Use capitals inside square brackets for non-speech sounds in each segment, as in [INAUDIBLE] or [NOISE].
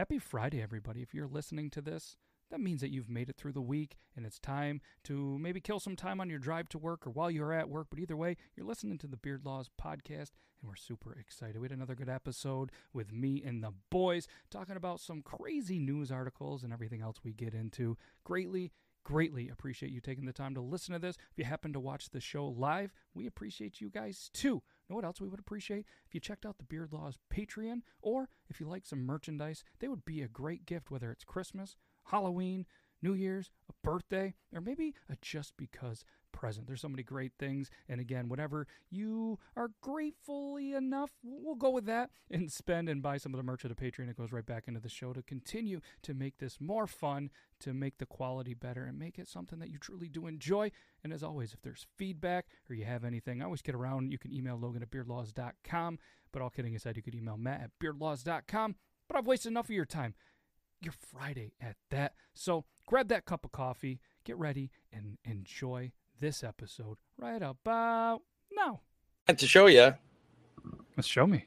Happy Friday, everybody. If you're listening to this, that means that you've made it through the week and it's time to maybe kill some time on your drive to work or while you're at work. But either way, you're listening to the Beard Laws podcast and we're super excited. We had another good episode with me and the boys talking about some crazy news articles and everything else we get into. Greatly, greatly appreciate you taking the time to listen to this. If you happen to watch the show live, we appreciate you guys too. Know what else we would appreciate? If you checked out the Beard Laws Patreon, or if you like some merchandise, they would be a great gift, whether it's Christmas, Halloween, New Year's, a birthday, or maybe a just because present. There's so many great things. And again, whatever you are gratefully enough, we'll go with that and spend and buy some of the merch of the Patreon. It goes right back into the show to continue to make this more fun, to make the quality better, and make it something that you truly do enjoy. And as always, if there's feedback or you have anything, I always get around. You can email Logan at beardlaws.com. But all kidding aside, you could email Matt at beardlaws.com. But I've wasted enough of your time your Friday at that. So grab that cup of coffee, get ready, and enjoy this episode right about now. And to show you, Let's show me.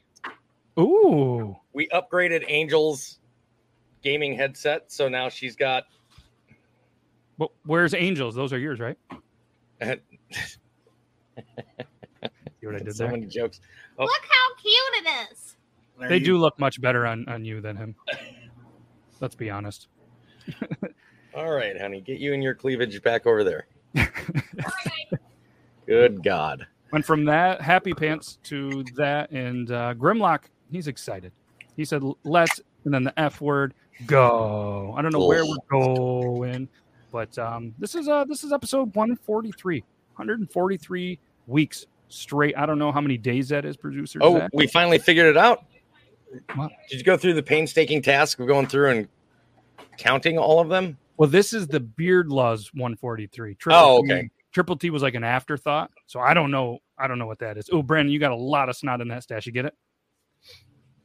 Ooh. we upgraded Angel's gaming headset, so now she's got. But where's Angels? Those are yours, right? [LAUGHS] See what I did so there? many jokes. Oh. Look how cute it is. There They you- do look much better on, on you than him. Let's be honest. [LAUGHS] All right, honey, get you and your cleavage back over there. Good God. Went from that happy pants to that, and uh, Grimlock, he's excited. He said, "Let's," and then the F word, go. I don't know where we're going, but um, this is uh this is episode 143, 143 weeks straight. I don't know how many days that is, producer. Oh, Zach. we finally figured it out. What? Did you go through the painstaking task of going through and counting all of them? Well, this is the Beard Laws 143. Oh, T- okay. Triple T was like an afterthought, so I don't know. I don't know what that is. Oh, Brandon, you got a lot of snot in that stash. You get it?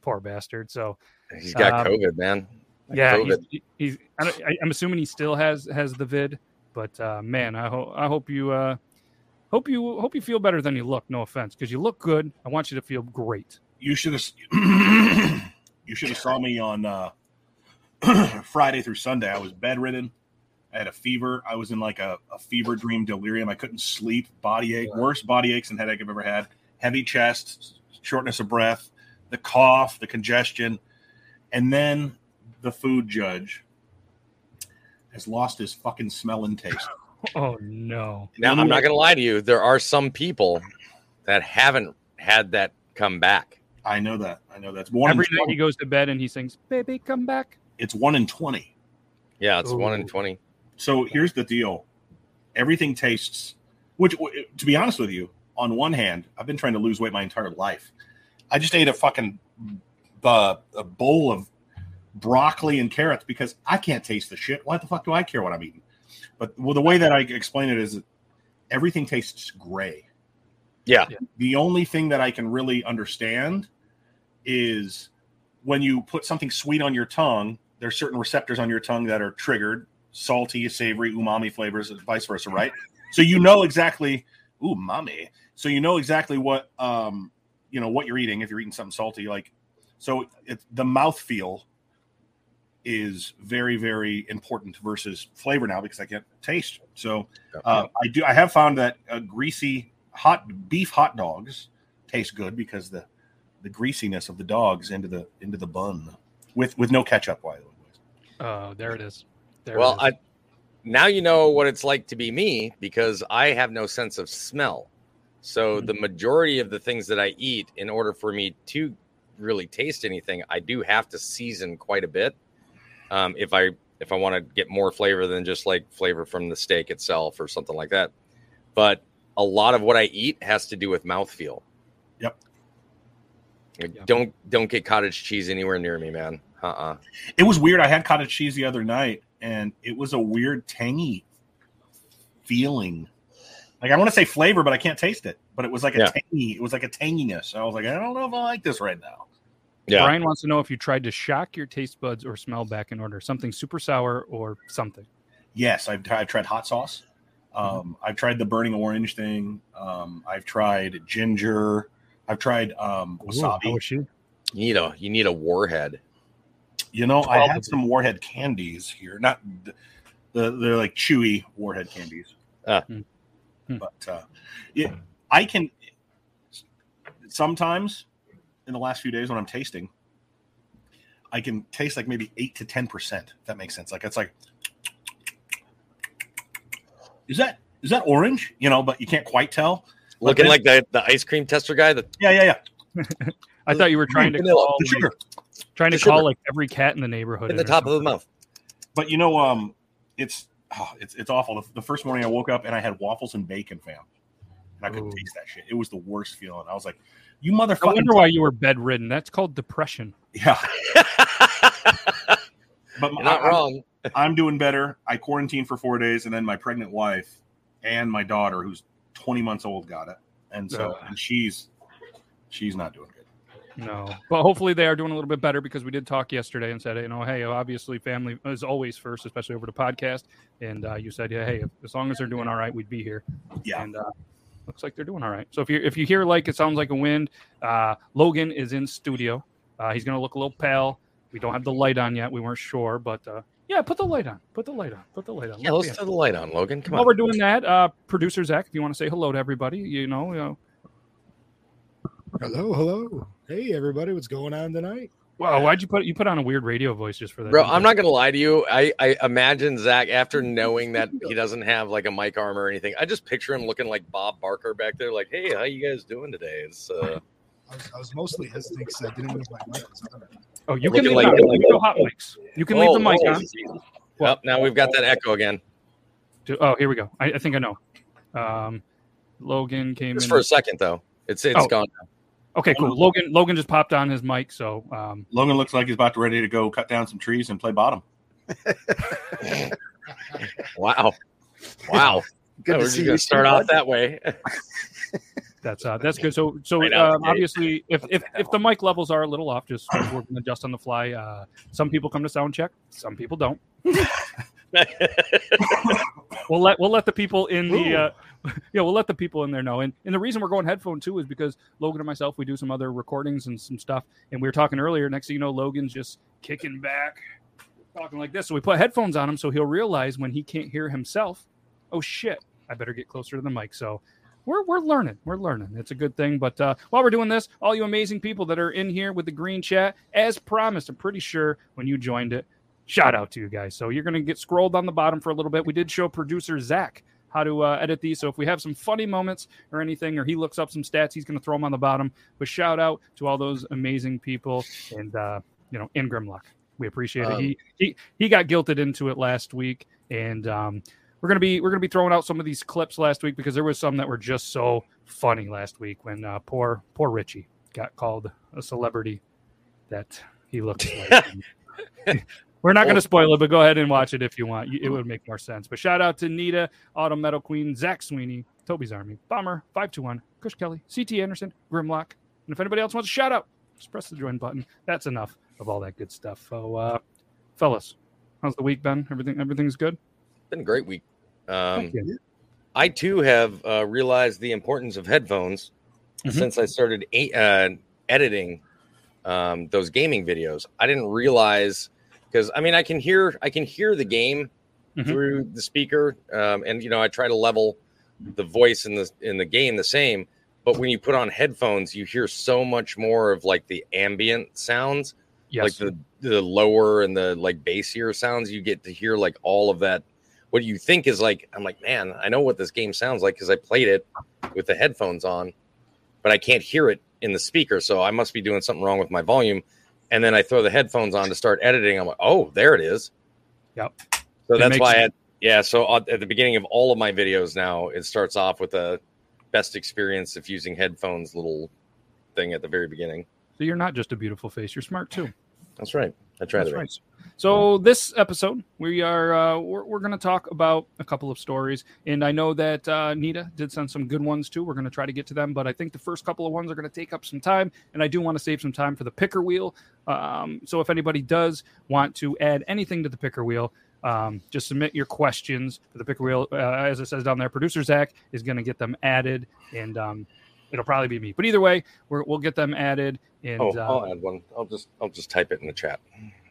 Poor bastard. So He's got Um, COVID, man. yeah, he's, COVID. he's I don't, I, I'm assuming he still has has the vid, but uh, man, I hope I hope you uh, hope you hope you feel better than you look. No offense, because you look good. I want you to feel great. you should have [CLEARS THROAT] you should have saw me on uh [CLEARS THROAT] Friday through Sunday. I was bedridden. I had a fever. I was in like a, a fever dream delirium. I couldn't sleep, body ache, worst body aches and headache I've ever had. Heavy chest, shortness of breath, the cough, the congestion, and then the food judge has lost his fucking smell and taste. [LAUGHS] Oh no! Now, I'm not going to lie to you. There are some people that haven't had that come back. I know that. I know that's one. Every night he goes to bed and he sings, "Baby, come back." It's one in twenty. Yeah, it's one in 20. So here's the deal: everything tastes. Which, to be honest with you, on one hand, I've been trying to lose weight my entire life. I just ate a fucking uh, a bowl of broccoli and carrots because I can't taste the shit. Why the fuck do I care what I'm eating? But well, the way that I explain it is, that everything tastes gray. Yeah. The only thing that I can really understand is when you put something sweet on your tongue. There's certain receptors on your tongue that are triggered salty, savory, umami flavors, and vice versa, right? so you know exactly umami. So you know exactly what um you know what you're eating if you're eating something salty. Like so, it, the mouth feel is very very important versus flavor now because I can't taste. So uh, I do. I have found that uh, greasy hot beef hot dogs taste good because the the greasiness of the dogs into the into the bun with with no ketchup. By the way. Oh, there it is. There well, it is. I now you know what it's like to be me because I have no sense of smell. So the majority of the things that I eat, in order for me to really taste anything, I do have to season quite a bit. Um, if I if I want to get more flavor than just like flavor from the steak itself or something like that. But a lot of what I eat has to do with mouthfeel. Yep. Like, Yep. Don't don't get cottage cheese anywhere near me, man. Uh uh It was weird. I had cottage cheese the other night, and it was a weird tangy feeling. Like I want to say flavor, but I can't taste it. But it was like a Yeah. tangy. It was like a tanginess. I was like, I don't know if I like this right now. Yeah. Brian wants to know if you tried to shock your taste buds or smell back in order, something super sour or something. Yes, I've, I've tried hot sauce. Um, I've tried the burning orange thing. Um, I've tried ginger. I've tried um, wasabi. was she? You need a you need a warhead. You know, I had some Warhead candies here. Not the, the they're like chewy Warhead candies. Hmm. But uh, it, I can sometimes in the last few days when I'm tasting, I can taste like maybe eight to ten percent. If that makes sense. Like it's like, is that is that orange? You know, but you can't quite tell. Looking then- like the, the ice cream tester guy. That Yeah, yeah, yeah. [LAUGHS] I thought you were trying to Vanilla, call The like, sugar. Trying to the call sugar. like every cat in the neighborhood in the or top of the mouth. But you know, um, it's oh, it's it's awful. The, the first morning I woke up and I had waffles and bacon, fam, and I couldn't Ooh. taste that shit. It was the worst feeling. I was like, "You motherfucker!" I wonder why you were bedridden. That's called depression. Yeah, [LAUGHS] but You're not I, wrong. [LAUGHS] I'm doing better. I quarantined for four days, and then my pregnant wife and my daughter, who's 20 months old, got it, and so Ugh. and she's she's not doing good. No, but hopefully they are doing a little bit better because we did talk yesterday and said, you know, hey, obviously family is always first, especially over the podcast. And uh, you said, yeah, hey, as long as they're doing all right, we'd be here. Yeah, And uh, looks like they're doing all right. So if you if you hear like it sounds like a wind, uh, Logan is in studio. Uh, he's gonna look a little pale. We don't have the light on yet. We weren't sure, but uh, yeah, put the light on. Put the light on. Put the light on. Yeah, Let let's me turn the light on, Logan. Come While on. While we're doing that, uh, producer Zach, if you want to say hello to everybody, you know, you know. Hello, hello. Hey, everybody, what's going on tonight? Wow, why'd you put you put on a weird radio voice just for that? Bro, didn't I'm not gonna lie to you. I, I imagine Zach after [LAUGHS] knowing that he doesn't have like a mic arm or anything. I just picture him looking like Bob Barker back there, like, "Hey, how you guys doing today?" It's uh, I was, I was mostly hesitant because I didn't know if my mic was on. Oh, you can Looking leave like- the, you hot mics. You can leave the mic oh, on. oh, Well, now we've got that echo again. To- oh, here we go. I, I think I know. Um, Logan came Just in. for a second though. It's it's Oh. gone. Okay, cool. Logan Logan just popped on his mic, so um, Logan looks like he's about to ready to go cut down some trees and play bottom. [LAUGHS] Wow. Wow. Good to we're see you. start off that way. [LAUGHS] that's uh, that's good. So so Right um, obviously, if, if if the mic levels are a little off, just we're gonna adjust on the fly. Uh, some people come to sound check, some people don't. [LAUGHS] We'll let we'll let the people in the uh, [LAUGHS] yeah we'll let the people in there know. And and the reason we're going headphone too is because Logan and myself we do some other recordings and some stuff. And we were talking earlier. Next thing you know, Logan's just kicking back, talking like this. So we put headphones on him so he'll realize when he can't hear himself. Oh shit! I better get closer to the mic. So. We're, we're learning. We're learning. It's a good thing. But uh, while we're doing this, all you amazing people that are in here with the green chat, as promised, I'm pretty sure when you joined it, shout out to you guys. So you're going to get scrolled on the bottom for a little bit. We did show producer Zach how to uh, edit these. So if we have some funny moments or anything, or he looks up some stats, he's going to throw them on the bottom. But shout out to all those amazing people and, uh, you know, in Grimlock. We appreciate it. Um, He, he, he got guilted into it last week. And, um, we're gonna be we're gonna be throwing out some of these clips last week because there was some that were just so funny last week when uh, poor poor Richie got called a celebrity that he looks like. [LAUGHS] We're not going to spoil it, but go ahead and watch it if you want. It would make more sense. But shout out to Nita, Autumn Metal Queen, Zach Sweeney, Toby's Army, Bomber, 521, Kush Kelly, CT Anderson, Grimlock. And if anybody else wants a shout out, just press the join button. That's enough of all that good stuff. So, uh, fellas, how's the week been? Everything everything's good? Been a great week. Um, I too have uh, realized the importance of headphones Mhm. since I started a- uh, editing um, those gaming videos. I didn't realize because I mean I can hear I can hear the game Mhm. through the speaker, um, and you know I try to level the voice in the in the game the same. But when you put on headphones, you hear so much more of like the ambient sounds, Yes. like the the lower and the like bassier sounds. You get to hear like all of that. What you think is like, I'm like, man, I know what this game sounds like because I played it with the headphones on, but I can't hear it in the speaker. So I must be doing something wrong with my volume. And then I throw the headphones on to start editing. I'm like, oh, there it is. Yep. So It that's why I sense. had, yeah. So at at the beginning of all of my videos now, it starts off with a best experience of using headphones little thing at the very beginning. so you're not just a beautiful face; you're smart too. That's right. I try That's to. right. So this episode, we are uh, we're, we're going to talk about a couple of stories, and I know that uh, Nita did send some good ones too. We're going to try to get to them, but I think the first couple of ones are going to take up some time, and I do want to save some time for the picker wheel. Um, so if anybody does want to add anything to the picker wheel. Um, just submit your questions for the picker wheel. Uh, as it says down there, producer Zach is going to get them added, and um, it'll probably be me. But either way, we're, we'll get them added. And Oh, uh, I'll add one. I'll just I'll just type it in the chat.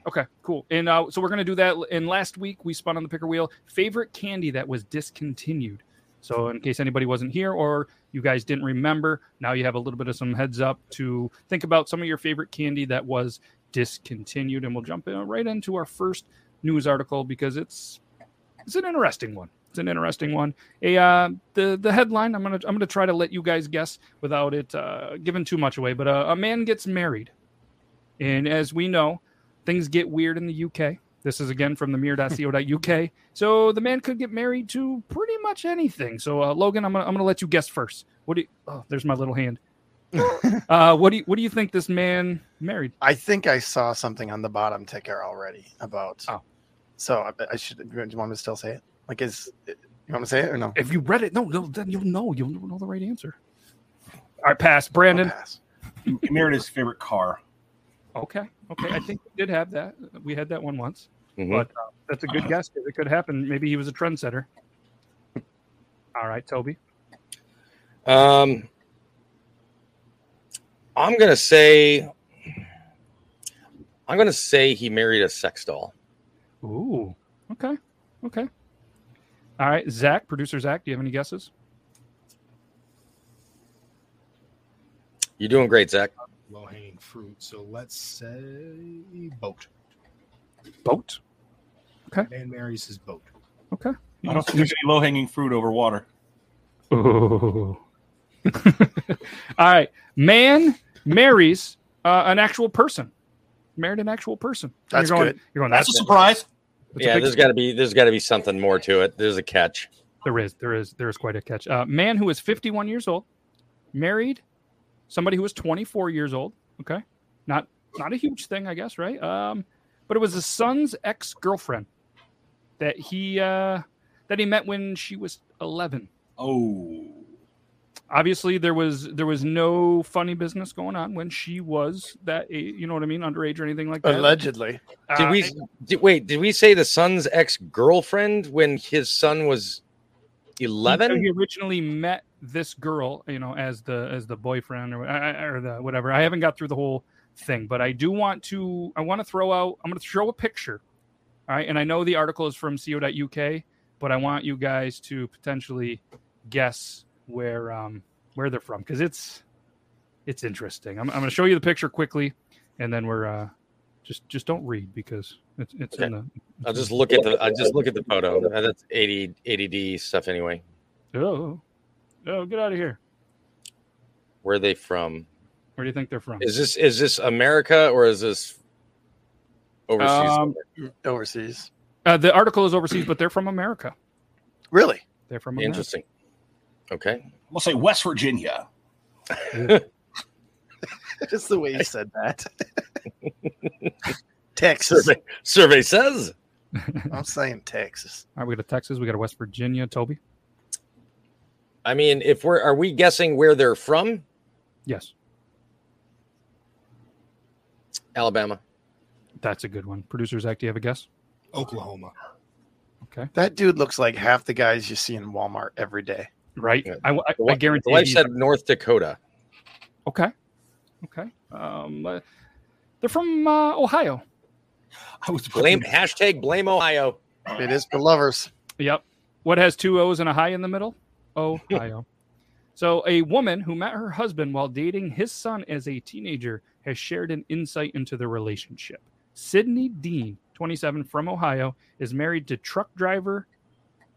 Okay, cool. And uh, so we're gonna do that. And last week we spun on the picker wheel favorite candy that was discontinued. So in case anybody wasn't here or you guys didn't remember, now you have a little bit of some heads up to think about some of your favorite candy that was discontinued. And we'll jump in right into our first news article because it's it's an interesting one. It's an interesting one. A uh, the the headline. I'm gonna I'm gonna try to let you guys guess without it uh, giving too much away. But uh, a man gets married, and as we know, things get weird in the UK. This is again from the mirror.co.uk. So the man could get married to pretty much anything. So uh, Logan, I'm gonna I'm gonna let you guess first. What do you? Oh, there's my little hand. [LAUGHS] uh, what do you what do you think this man married? I think I saw something on the bottom ticker already about. Oh. So I, I should. Do you want me to still say it? Like, is you want me to say it or no? If you read it, no, no, then you'll know. You'll know the right answer. All right, pass. I'll Brandon. pass. He married his favorite car. Okay. Okay. I think we did have that. We had that one once. Mhm. But uh, that's a good guess. 'cause It could happen. Maybe he was a trendsetter. All right, Toby. Um, I'm gonna say, I'm gonna say he married a sex doll. Ooh. Okay. Okay. All right, Zach, producer Zach, do you have any guesses? You're doing great, Zach. Low hanging fruit. So let's say boat. Boat. Okay. Man marries his boat. Okay. I don't think there's any low hanging fruit over water. Ooh. [LAUGHS] All right. Man marries uh, an actual person. Married an actual person. That's you're going, good. You're going. That's That's, a surprise. that's yeah, big there's got to be there's got to be something more to it. There's a catch. There is, there is, there is quite a catch. Uh, man who is 51 years old, married somebody who was 24 years old. Okay, not not a huge thing, I guess, right? Um, but it was his son's ex girlfriend that he uh, that he met when she was 11. Oh, Obviously, there was there was no funny business going on when she was that a- you know what I mean, underage or anything like that. Allegedly. Did Uh, we did, wait? Did we say the son's ex girlfriend when his son was eleven? he originally met this girl, you know, as the as the boyfriend or or the whatever. I haven't got through the whole thing, but I do want to. I want to throw out. I'm going to throw a picture. All right, and I know the article is from co.uk, but I want you guys to potentially guess where um where they're from because it's it's interesting. I'm, I'm going to show you the picture quickly, and then we're uh just just don't read because it's it's in the. I'll just look at the I'll just look at the photo. [LAUGHS] That's 80 ADD stuff anyway. Oh, oh, get out of here! Where are they from? Where do you think they're from? Is this is this America or is this overseas? Um, Overseas. Uh, the article is overseas, but they're from America. Really? They're from America. Interesting. Okay. we'll say West Virginia. [LAUGHS] Just the way you said that. [LAUGHS] Texas. Survey survey says. I'm saying Texas. All right, we got a Texas, we got a West Virginia. Toby, I mean, if we're are we guessing where they're from? yes, Alabama. that's a good one. Producer Zach, do you have a guess? Oklahoma. Okay, That dude looks like half the guys you see in Walmart every day. right. Yeah. I, I, The I guarantee. The wife said North Dakota. okay, okay. Um, uh, they're from uh, Ohio. I was Blame hashtag blame Ohio. It is for lovers. Yep. What has two O's and a high in the middle? Ohio. so, a woman who met her husband while dating his son as a teenager has shared an insight into the relationship. Sydney Dean, 27, from Ohio, is married to truck driver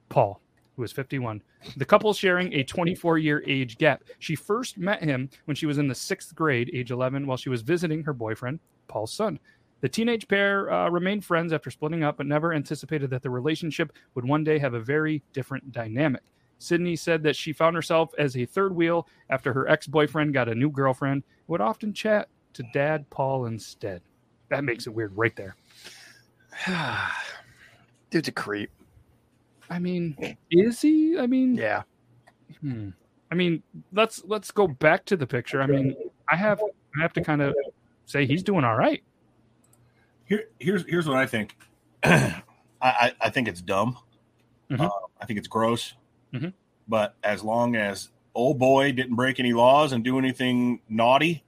Paul, who is 51. The couple sharing a 24 year age gap. She first met him when she was in the sixth grade, age 11, while she was visiting her boyfriend, Paul's son. The teenage pair uh, remained friends after splitting up, but never anticipated that the relationship would one day have a very different dynamic. Sydney said that she found herself as a third wheel after her ex boyfriend got a new girlfriend, would often chat to dad Paul instead. That makes it weird right there. [SIGHS] Dude's a creep. I mean, is he? I mean, Yeah. Hmm. I mean, let's let's go back to the picture. I mean, I have I have to kind of say he's doing all right. Here, here's here's what I think. [CLEARS THROAT] I, I I think it's dumb. Mhm. Uh, I think it's gross. Mhm. But as long as old boy didn't break any laws and do anything naughty,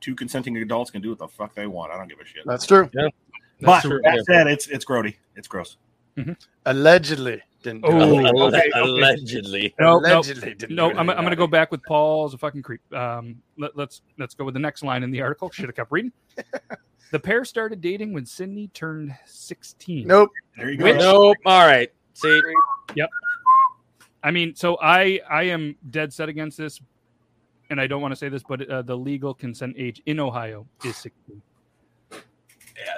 two consenting adults can do what the fuck they want. I don't give a shit. That's true. but That's true. that said, it's it's grody. It's gross. Allegedly didn't. do Oh, okay, okay. Allegedly. No, no, Allegedly didn't. no. do I'm. I'm gonna go back with Paul as a fucking creep. Um, let, let's let's go with the next line in the article. Should have kept reading. [LAUGHS] the pair started dating when Sydney turned 16. Nope. There you go. Which- Nope. All right. See, I mean, so I I am dead set against this, and I don't want to say this, but uh, the legal consent age in Ohio is 16. Yeah,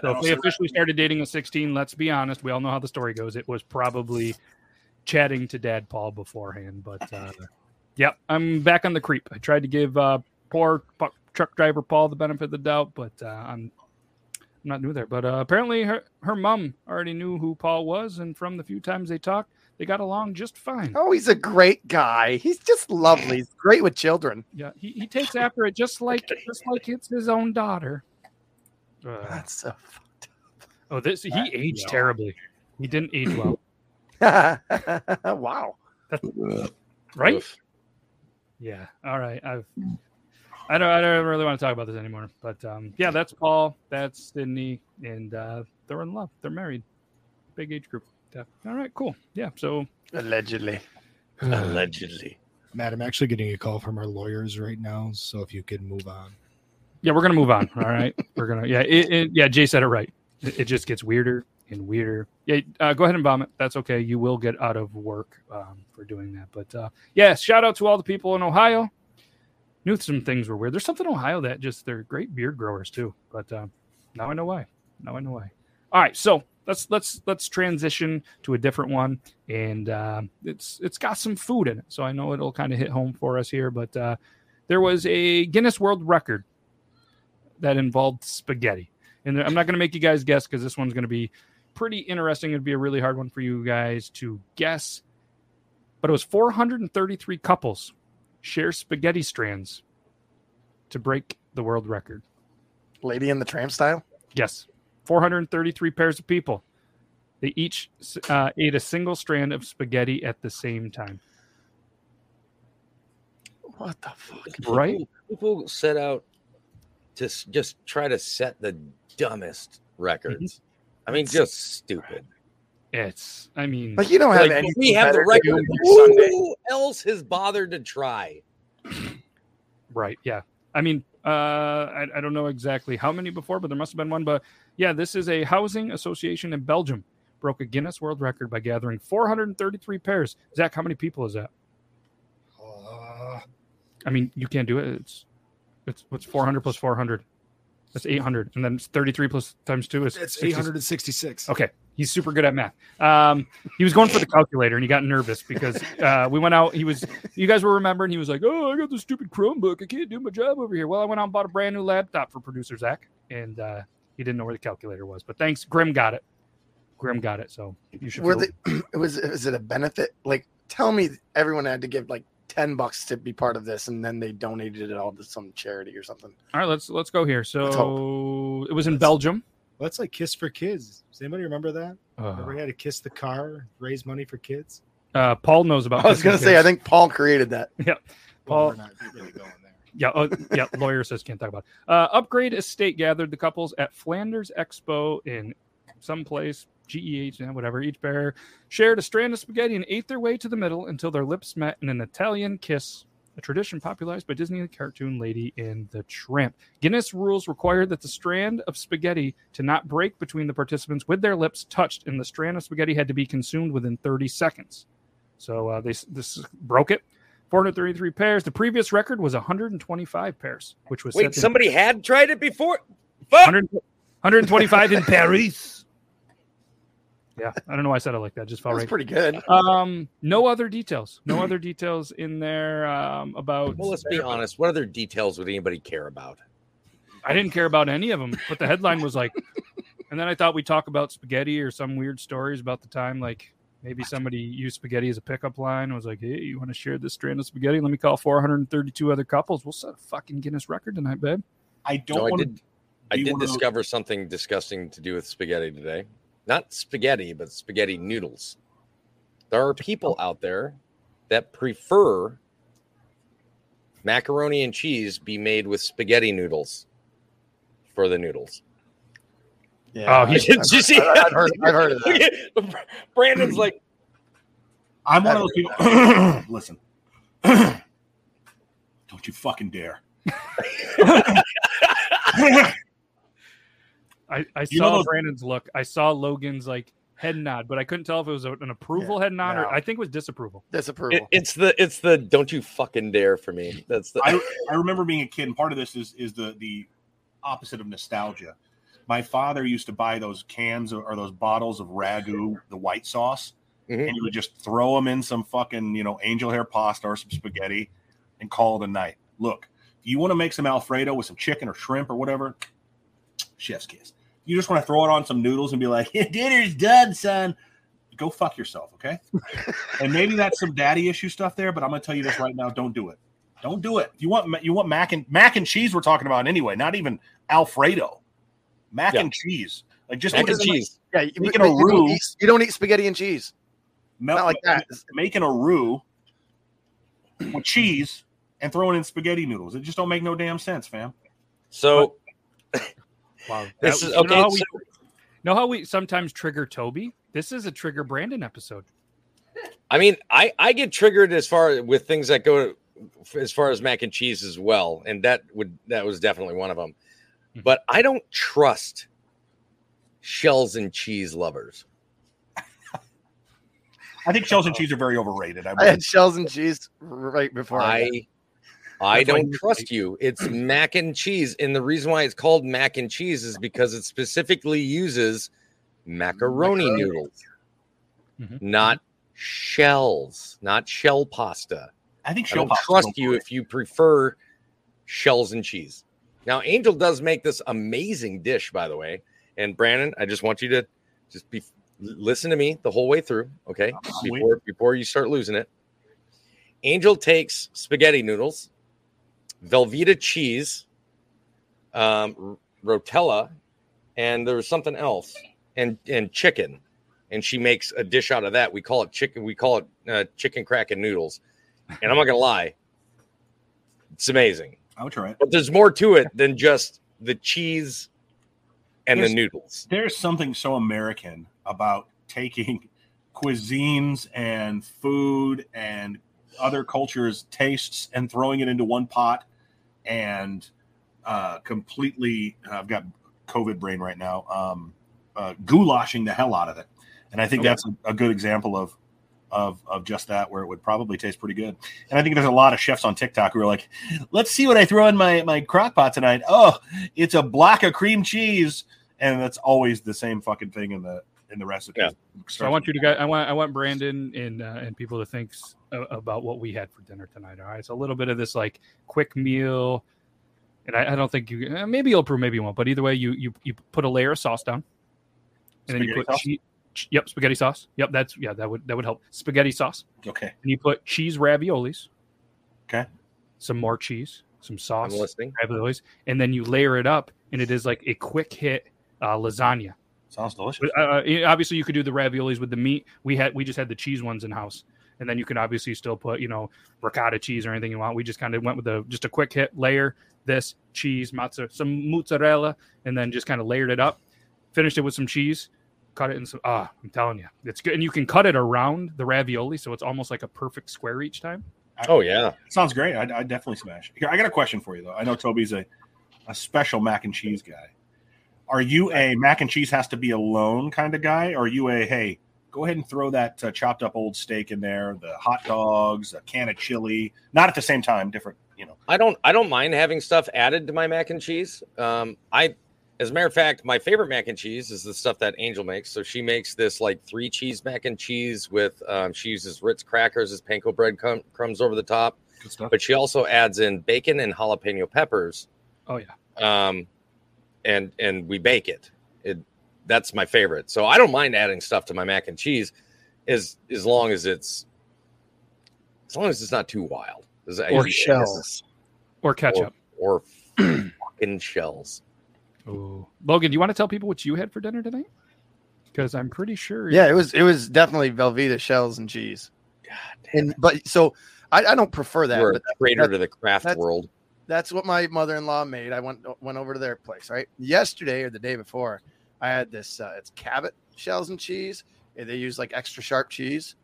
So if they officially started dating at 16, let's be honest, we all know how the story goes. It was probably chatting to Dad Paul beforehand, but uh, yep, I'm back on the creep. I tried to give uh, poor truck driver Paul the benefit of the doubt, but uh, I'm. I'm not new there, but uh, apparently her her mom already knew who Paul was, and from the few times they talked, they got along just fine. Oh, he's a great guy. He's just lovely. He's great with children. Yeah, he, he takes after it just like [LAUGHS] just like it's his own daughter. Uh, That's so. Fucked up. Oh, this he aged no. terribly. He didn't age well, [LAUGHS] [LAUGHS] wow. right? Oof. Yeah. All right. I've I don't I don't really want to talk about this anymore. But um yeah, that's Paul, that's Sydney, and uh they're in love. They're married. Big age group. Yeah. All right, cool. Yeah. So Allegedly. [SIGHS] Allegedly. Matt, I'm actually getting a call from our lawyers right now. So if you could move on. yeah, we're gonna move on. All right. [LAUGHS] we're gonna yeah, it, it, yeah, Jay said it right. It, it just gets weirder and weirder. Yeah, uh, go ahead and vomit. That's okay. You will get out of work um, for doing that. But uh, yeah, shout out to all the people in Ohio. Knew some things were weird. There's something in Ohio that just they're great beard growers too. But uh, now I know why. Now I know why. All right, so let's let's let's transition to a different one, and uh, it's it's got some food in it, so I know it'll kind of hit home for us here. But uh, there was a Guinness World Record that involved spaghetti, and I'm not going to make you guys guess because this one's going to be pretty interesting. It'd be a really hard one for you guys to guess. But it was 433 couples share spaghetti strands to break the world record. Lady and the Tramp style. Yes, 433 pairs of people. They each uh, ate a single strand of spaghetti at the same time. What the fuck? Right? People, people set out to just try to set the dumbest records. I mean, just stupid. It's, I mean, Like you don't have Like, any. we have the record. Who else has bothered to try? Right. Yeah. I mean, uh, I, I don't know exactly how many before, but there must have been one. But yeah, this is a housing association in Belgium broke a Guinness World Record by gathering 433 pairs. Zach, how many people is that? Uh, I mean, you can't do it. It's it's what's 400 plus 400. That's 800, and then it's 33 plus times two is it's 60 866. Okay, he's super good at math. Um, he was going for the calculator, and he got nervous because uh, we went out. He was, you guys will remember, and he was like, "Oh, I got this stupid Chromebook. I can't do my job over here." Well, I went out and bought a brand new laptop for producer Zach, and uh, he didn't know where the calculator was. But thanks, Grim got it. Grim got it. So you should. Were feel- they? [CLEARS THROAT] It was. Was it a benefit? Like, tell me, everyone had to give like ten bucks to be part of this, and then they donated it all to some charity or something. All right, let's let's go here. So it was in Let's- Belgium. Well, that's like Kiss for Kids. Does anybody remember that? Uh, Ever had to kiss the car, raise money for kids? uh, Paul knows about. I was gonna say, I think Paul created that. [LAUGHS] Yeah, Paul- we're not really going there. Yeah, uh, yeah. [LAUGHS] Lawyer says can't talk about. It. Uh, Upgrade Estate gathered the couples at Flanders Expo in some place, GEH, whatever. Each pair shared a strand of spaghetti and ate their way to the middle until their lips met in an Italian kiss, a tradition popularized by Disney cartoon Lady and the Tramp. Guinness rules require that the strand of spaghetti to not break between the participants with their lips touched, and the strand of spaghetti had to be consumed within 30 seconds. So uh, they this broke it. 433 pairs. The previous record was 125 pairs, which was Wait, set in somebody had tried it before. Fuck! 100 125 in [LAUGHS] Paris. Yeah, I don't know why I said it like that. Just That felt was right. pretty good. Um, no other details. No other [CLEARS THROAT] details in there um, about. Well, let's be honest. What other details would anybody care about? I didn't care about any of them, but the headline was like, [LAUGHS] and then I thought we'd talk about spaghetti or some weird stories about the time, like maybe somebody used spaghetti as a pickup line. I was like, hey, you want to share this strand of spaghetti? Let me call 432 other couples. We'll set a fucking Guinness record tonight, babe. I don't No, I did. I did one of those- discover something disgusting to do with spaghetti today. Not spaghetti, but spaghetti noodles. There are people oh. out there that prefer macaroni and cheese be made with spaghetti noodles. for the noodles. Yeah, Oh, he- I've- you see? I've, I've heard, I've heard of that. Brandon's like, I'm one of those people. [CLEARS THROAT] listen, [CLEARS THROAT] don't you fucking dare. [LAUGHS] [LAUGHS] I, I You know saw those- Brandon's look. I saw Logan's like head nod, but I couldn't tell if it was an approval head nod or. I think it was disapproval. Disapproval. it- it's the it's the don't you fucking dare for me. That's the I, I remember being a kid, and part of this is is the the opposite of nostalgia. My father used to buy those cans or, those bottles of ragu, the white sauce, Mhm. and you would just throw them in some fucking you know angel hair pasta or some spaghetti, and call it a night. Look, if you want to make some Alfredo with some chicken or shrimp or whatever, chef's kiss. You just want to throw it on some noodles and be like, [LAUGHS] dinner's done, son. Go fuck yourself, okay? [LAUGHS] and maybe that's some daddy issue stuff there, but I'm gonna tell you this right now: don't do it. Don't do it. You want you want mac and mac and cheese? We're talking about anyway, not even Alfredo. Mac Yeah. and cheese, like just mac and it in, like, cheese. yeah, you, making you a don't roux. eat- you don't eat spaghetti and cheese. melt, Not like that. making a roux with cheese and throwing in spaghetti noodles. It just don't make no damn sense, fam. So [LAUGHS] Wow. This That- is- you okay, Know how, we, so- know how we sometimes trigger Toby? This is a trigger Brandon episode. I mean, I I get triggered as far with things that go as far as mac and cheese as well, and that would that was definitely one of them. Mhm. But I don't trust shells and cheese lovers. I think shells and cheese are very overrated. I, I had shells and cheese right before. I, I I don't trust you. It's [CLEARS THROAT] mac and cheese, and the reason why it's called mac and cheese is because it specifically uses macaroni Macaroni. noodles, Mhm. not shells, not shell pasta. I think I shell don't pasta trust is you if you prefer shells and cheese. Now, Angel does make this amazing dish, by the way. And Brandon, I just want you to just be listen to me the whole way through, okay? Before before you start losing it. Angel takes spaghetti noodles, Velveeta cheese, um, rotella, and there was something else, and and chicken, and she makes a dish out of that. We call it chicken. We call it uh, chicken crack and noodles. And I'm not gonna lie, it's amazing. I would try it. But there's more to it than just the cheese and There's- the noodles. There's something so American about taking [LAUGHS] cuisines and food and other cultures' tastes and throwing it into one pot and uh, completely. I've got COVID brain right now. Um, uh, goulashing the hell out of it, and I think Okay. that's a, a good example of. Of, of just that where it would probably taste pretty good and i think there's a lot of chefs on tiktok who are like let's see what i throw in my my crock pot tonight oh it's a block of cream cheese and that's always the same fucking thing in the in the recipe. Yeah. So I want you to guys, I want I want Brandon and uh, and people to think s- a- about what we had for dinner tonight. All right, so a little bit of this like quick meal, and I, I don't think you uh, maybe you'll prove maybe you won't. But either way, you you you put a layer of sauce down, and then you put sauce? Che- ch- yep spaghetti sauce. Yep, that's yeah that would that would help. Spaghetti sauce, Okay. and you put cheese raviolis. Okay. Some more cheese, some I'm sauce, listening. raviolis, and then you layer it up, and it is like a quick hit uh, lasagna. Sounds delicious. But, uh, uh, obviously, you could do the raviolis with the meat. We had we just had the cheese ones in house, and then you can obviously still put you know ricotta cheese or anything you want. We just kind of went with the just a quick hit layer this cheese, mozzarella, some mozzarella, and then just kind of layered it up. Finished it with some cheese, cut it in some. Ah, I'm telling you, it's good, and you can cut it around the ravioli, so it's almost like a perfect square each time. Oh yeah. Sounds great. I'd, I'd definitely smash. Here, I got a question for you though. I know Toby's a a special mac and cheese guy. Are you a mac and cheese has to be alone kind of guy, or are you a hey, go ahead and throw that uh, chopped up old steak in there, the hot dogs, a can of chili, not at the same time, different, you know. I don't I don't mind having stuff added to my mac and cheese. Um, I as a matter of fact, my favorite mac and cheese is the stuff that Angel makes. So she makes this like three cheese mac and cheese with um, she uses Ritz crackers as panko bread crumb, crumbs over the top, Good stuff. but she also adds in bacon and jalapeno peppers. Oh yeah, Um, and and we bake it. It that's my favorite. So I don't mind adding stuff to my mac and cheese, as as long as it's as long as it's not too wild. Or usually say, this shells. or ketchup. or, or [CLEARS THROAT] fucking shells. Ooh. Logan, do you want to tell people what you had for dinner tonight? Because I'm pretty sure. Yeah, it was it was definitely Velveeta shells and cheese. God damn And but so I, I don't prefer that. You're But a traitor that- to the craft that's- world. That's what my mother-in-law made. I went went over to their place, right? Yesterday or the day before, I had this uh, it's Cabot shells and cheese. Yeah, They use like extra sharp cheese.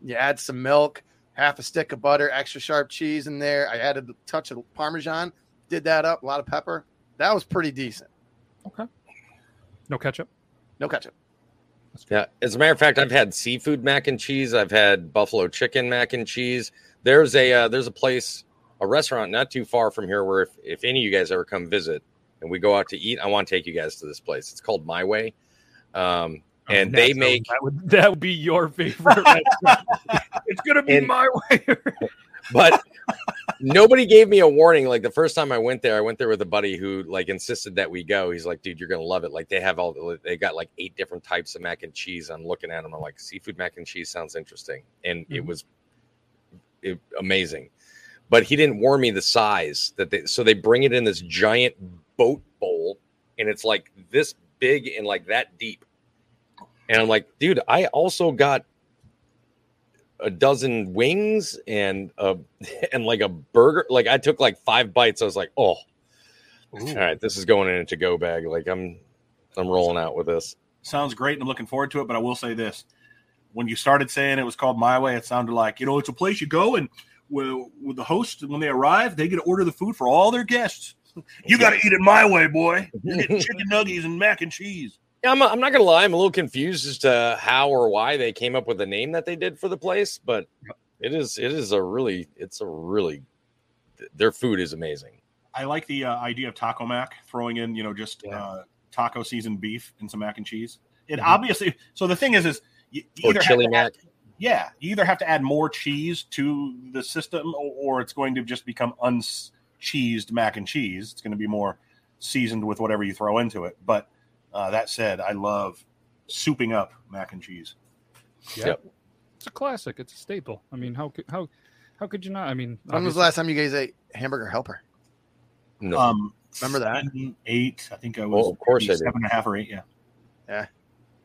You add some milk, half a stick of butter, extra sharp cheese in there. I added a touch of parmesan, did that up, a lot of pepper. That was pretty decent. Okay. No ketchup. No ketchup. Yeah. As a matter of fact, I've had seafood mac and cheese. I've had buffalo chicken mac and cheese. There's a uh, there's a place, a restaurant not too far from here where if, if any of you guys ever come visit and we go out to eat, I want to take you guys to this place. It's called My Way. Um, and they make that would that would be your favorite. [LAUGHS] restaurant. it's gonna be And- my way. [LAUGHS] but nobody gave me a warning. Like the first time I went there, I went there with a buddy who like insisted that we go. He's like, dude, you're gonna love it. Like they have all they got like eight different types of mac and cheese. I'm looking at them. I'm like, seafood mac and cheese sounds interesting, and it Mhm. was it, amazing. But he didn't warn me the size that they. So they bring it in this giant boat bowl, and it's like this big and like that deep. And I'm like, dude, I also got a dozen wings and uh [LAUGHS] and like a burger. Like I took like five bites. I was like, oh, all right, this is going in a to go bag. Like I'm I'm rolling out with this. Sounds great, and I'm looking forward to it. But I will say this: when you started saying it was called My Way, it sounded like you know it's a place you go and with the host when they arrive, they get to order the food for all their guests. [LAUGHS] You got to eat it my way, boy. You're getting [LAUGHS] chicken nuggets and mac and cheese. Yeah, I'm, I'm not gonna lie. I'm a little confused as to how or why they came up with the name that they did for the place, but it is it is a really it's a really their food is amazing. I like the uh, idea of taco mac, throwing in you know just Yeah. uh, taco seasoned beef and some mac and cheese. It Mhm. obviously. So the thing is, is you, you either chili to add- mac. yeah, you either have to add more cheese to the system, or, or it's going to just become uncheesed mac and cheese. It's going to be more seasoned with whatever you throw into it. But uh, that said, I love souping up mac and cheese. Yeah. Yep. It's a classic. It's a staple. I mean, how could how how could you not? I mean, When was the last time you guys ate hamburger helper? No, Um, Remember that? seven, Eight. I think I was. Oh, of course I do. seven and a half or eight. Yeah. Yeah.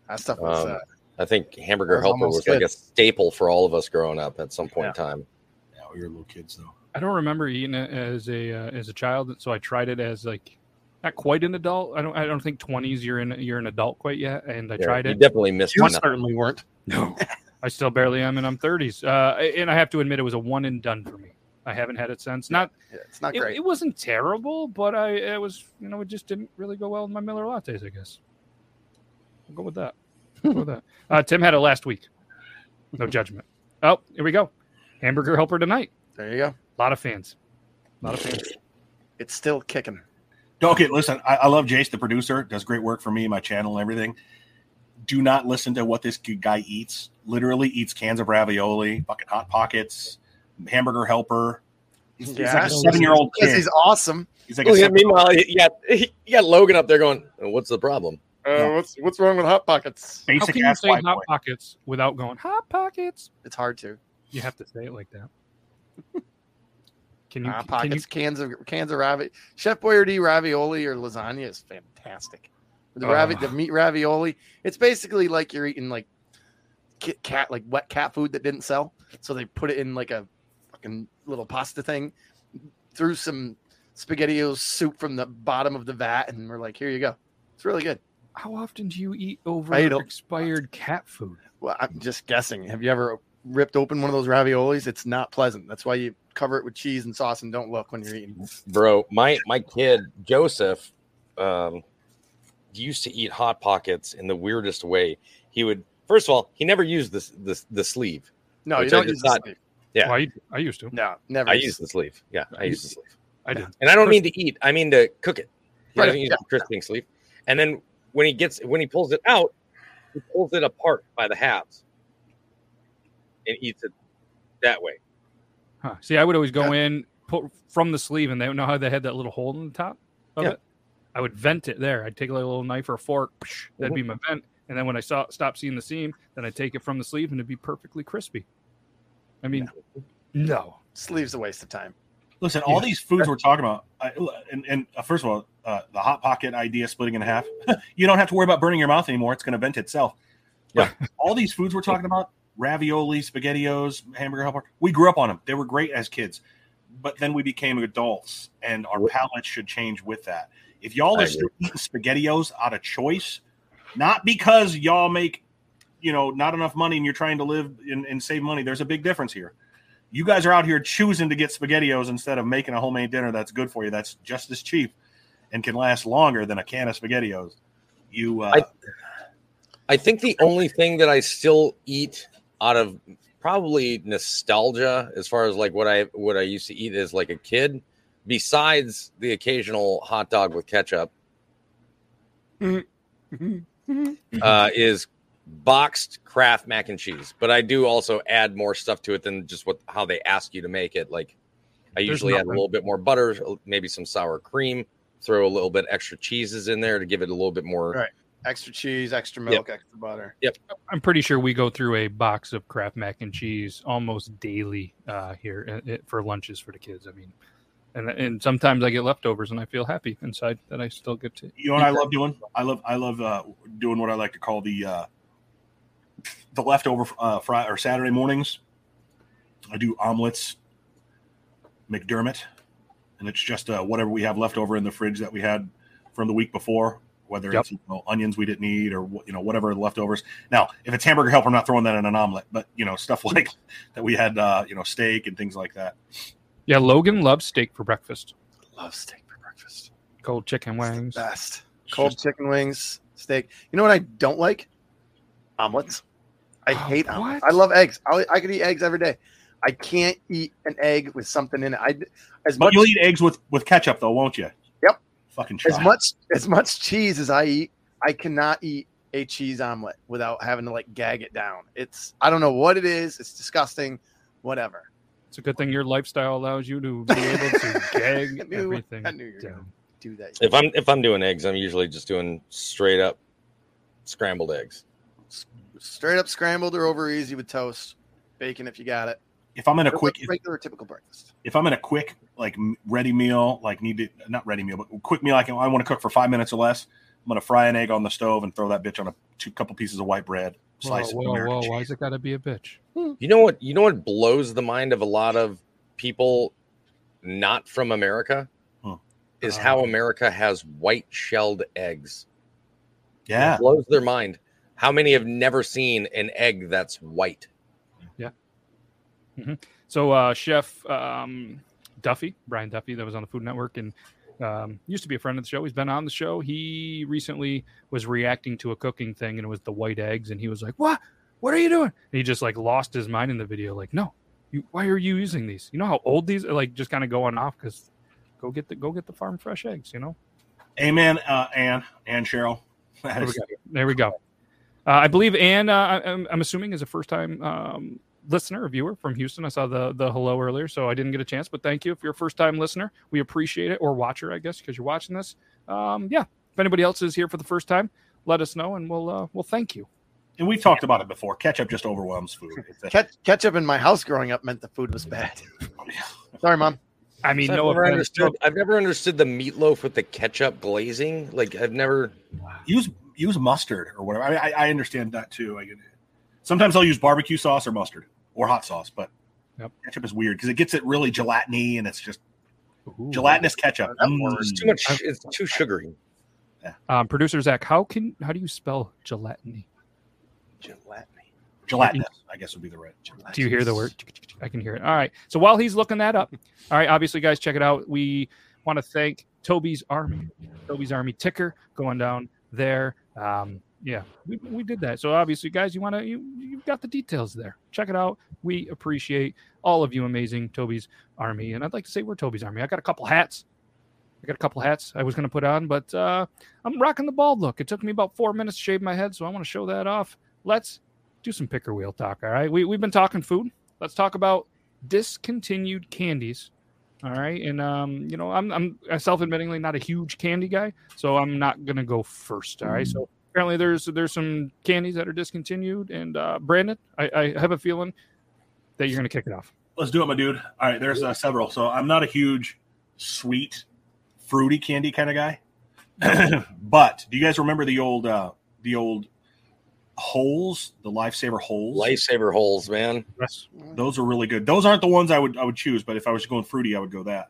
That stuff was. Um, uh, I think hamburger was helper almost was like a staple for all of us growing up at some point in time. Yeah, we were little kids though. I don't remember eating it as a uh, as a child, so I tried it as like not quite an adult. I don't I don't think twenties you're in you're an adult quite yet, and I Yeah, tried it. you definitely missed you one. certainly weren't. No, [LAUGHS] I still barely am, and I'm thirties. Uh, and I have to admit, it was a one and done for me. I haven't had it since. Not Yeah, it's not it, great. it wasn't terrible, but I it was you know it just didn't really go well with my Miller lattes. I guess. I'll go with that. I'll go with that. [LAUGHS] Uh, Tim had it last week. No judgment. Oh, here we go. Hamburger helper tonight. there you go. A lot of fans. A lot of fans. It's still kicking. Okay, listen, I, I love Jace, the producer, does great work for me, my channel, and everything. Do not listen to what this guy eats. Literally eats cans of ravioli, fucking hot pockets, hamburger helper. He's, he's Yeah. like a seven-year-old Because kid. he's awesome. He's like a Oh, yeah, seven- meanwhile, you got you got Logan up there going, "What's the problem?" Uh, what's what's wrong with hot pockets? How can you ass say white hot boy. pockets without going hot pockets? It's hard to. You have to say it like that. [LAUGHS] Can you? Hot Can you pockets, cans of cans of ravi. Chef Boyardee ravioli or lasagna is fantastic. The ravi, the meat ravioli. It's basically like you're eating like Kat, like wet cat food that didn't sell. So they put it in like a fucking little pasta thing, threw some spaghettios soup from the bottom of the vat, and we're like, here you go. It's really good. how often do you eat over expired cat food? Well, I'm just guessing. Have you ever ripped open one of those raviolis? It's not pleasant. That's why you cover it with cheese and sauce and don't look when you're eating. Bro, my my kid Joseph um, used to eat hot pockets in the weirdest way. He would first of all, he never used the the, the sleeve. No, you I don't just use the sleeve. Yeah. Well, I, I used to. No, never. I use- use the sleeve. Yeah, I use the sleeve. I did. And I don't mean to eat. I mean to cook it. He Right, doesn't use the crisping sleeve. And then when he gets when he pulls it out, he pulls it apart by the halves and eats it that way. Huh. See, I would always go in, put from the sleeve, and they don't know how they had that little hole in the top of Yeah. it. I would vent it there. I'd take like a little knife or a fork. psh, that'd Mm-hmm. be my vent. And then when I saw stop seeing the seam, then I'd take it from the sleeve, and it'd be perfectly crispy. I mean, no. Sleeve's a waste of time. Listen, all Yeah. these foods we're talking about, I, and, and uh, first of all, uh, the hot pocket idea splitting in half, [LAUGHS] you don't have to worry about burning your mouth anymore. It's going to vent itself. But all these foods we're talking about, ravioli, spaghettios, hamburger helper, we grew up on them. They were great as kids. but then we became adults, and our palates should change with that. If y'all are still eating SpaghettiOs out of choice, not because y'all make, you know, not enough money and you're trying to live and, and save money, there's a big difference here. You guys are out here choosing to get SpaghettiOs instead of making a homemade dinner that's good for you, that's just as cheap and can last longer than a can of SpaghettiOs. You, uh, I- I think the only thing that I still eat out of probably nostalgia, as far as like what I what I used to eat as like a kid, besides the occasional hot dog with ketchup, uh, is boxed Kraft mac and cheese. But I do also add more stuff to it than just what how they ask you to make it. Like I There's usually add a little bit more butter, maybe some sour cream, throw a little bit extra cheeses in there to give it a little bit more. Right. Extra cheese, extra milk, extra butter. Yep. I'm pretty sure we go through a box of Kraft mac and cheese almost daily uh, here uh, uh, for lunches for the kids. I mean, and and sometimes I get leftovers and I feel happy inside that I still get to. You know what I love doing? I love I love uh, doing what I like to call the uh, the leftover uh, Friday or Saturday mornings. I do omelets, McDermott, and it's just uh, whatever we have left over in the fridge that we had from the week before, whether Yep. it's you know, onions we didn't eat or you know whatever leftovers. Now, if it's hamburger helper, I'm not throwing that in an omelet, but you know stuff [LAUGHS] like that we had, uh, you know, steak and things like that. Yeah, Logan loves steak for breakfast. Love steak for breakfast. Cold chicken wings. Best. Cold just- chicken wings, steak. You know what I don't like? Omelets. I Oh, hate omelets. what? I love eggs. I, I could eat eggs every day. I can't eat an egg with something in it. I as But much you'll eat eggs with with ketchup though, won't you? Yep. Fucking as much as much cheese as I eat, I cannot eat a cheese omelet without having to like gag it down. It's I don't know what it is. It's disgusting. Whatever. It's a good thing your lifestyle allows you to be able to [LAUGHS] gag I knew- everything. I knew you were down. do that. If I'm if I'm doing eggs, I'm usually just doing straight up scrambled eggs. Straight up scrambled or over easy with toast, bacon if you got it. If I'm in a quick regular typical breakfast. if I'm in a quick like ready meal, like need to not ready meal, but quick meal, I can I want to cook for five minutes or less. I'm gonna fry an egg on the stove and throw that bitch on a two couple pieces of white bread, slice of whoa, American whoa! cheese. Why's it got to be a bitch? You know what? You know what blows the mind of a lot of people not from America Hmm. is Uh, how America has white shelled eggs. Yeah, It blows their mind. How many have never seen an egg that's white? So, uh, Chef um, Duffy, Brian Duffy, that was on the Food Network and um, used to be a friend of the show. He's been on the show. He recently was reacting to a cooking thing, and it was the white eggs, and he was like, "What? What are you doing?" And he just like lost his mind in the video. Like, no, you, why are you using these? You know how old these are? Like, just kind of going off because go get the go get the farm fresh eggs. You know. amen, uh, Ann and Cheryl. There we go. There we go. Uh, I believe Ann. Uh, I'm, I'm assuming is a first time um, listener or viewer from Houston. I saw the the hello earlier, so I didn't get a chance. But thank you if you're a first time listener. We appreciate it, or watcher, I guess, because you're watching this. Um, yeah. If anybody else is here for the first time, let us know, and we'll uh, we'll thank you. and we've talked about it before. Ketchup just overwhelms food. It's a- Ketch- ketchup in my house growing up meant the food was bad. [LAUGHS] Sorry, mom. I mean, I've no never offense. understood. I've never understood the meatloaf with the ketchup glazing. Like I've never. use use mustard or whatever. I, I, I understand that too. I get it. Sometimes I'll use barbecue sauce or mustard or hot sauce, but Yep. ketchup is weird because it gets it really gelatiny and it's just Ooh. gelatinous ketchup. Mm. It's too much. It's too sugary. Um, Producer Zach, how can how do you spell gelatiny? Gelatinous. Gelatinous, I guess would be the right. Do you hear the word? I can hear it. All right. So while he's looking that up, all right, obviously, guys, check it out. We want to thank Toby's Army, Toby's Army ticker going down there. Um, yeah, we, we did that. So obviously, guys, you want to you you've got the details there. Check it out. We appreciate all of you, amazing Toby's Army, and I'd like to say we're Toby's Army. I got a couple hats. I got a couple hats I was going to put on, but uh, I'm rocking the bald look. It took me about four minutes to shave my head, so I want to show that off. Let's do some picker wheel talk. All right, we we've been talking food. Let's talk about discontinued candies. All right, and um, you know, I'm I'm self-admittingly not a huge candy guy, so I'm not gonna go first. All right, so apparently there's there's some candies that are discontinued, and uh, Brandon, I, I have a feeling that you're gonna kick it off. Let's do it, my dude. All right, there's uh, several. So I'm not a huge sweet, fruity candy kind of guy. [CLEARS THROAT] but do you guys remember the old uh the old holes, the lifesaver holes. Lifesaver holes, man. Yes. Those are really good. Those aren't the ones I would I would choose, but if I was going fruity, I would go that.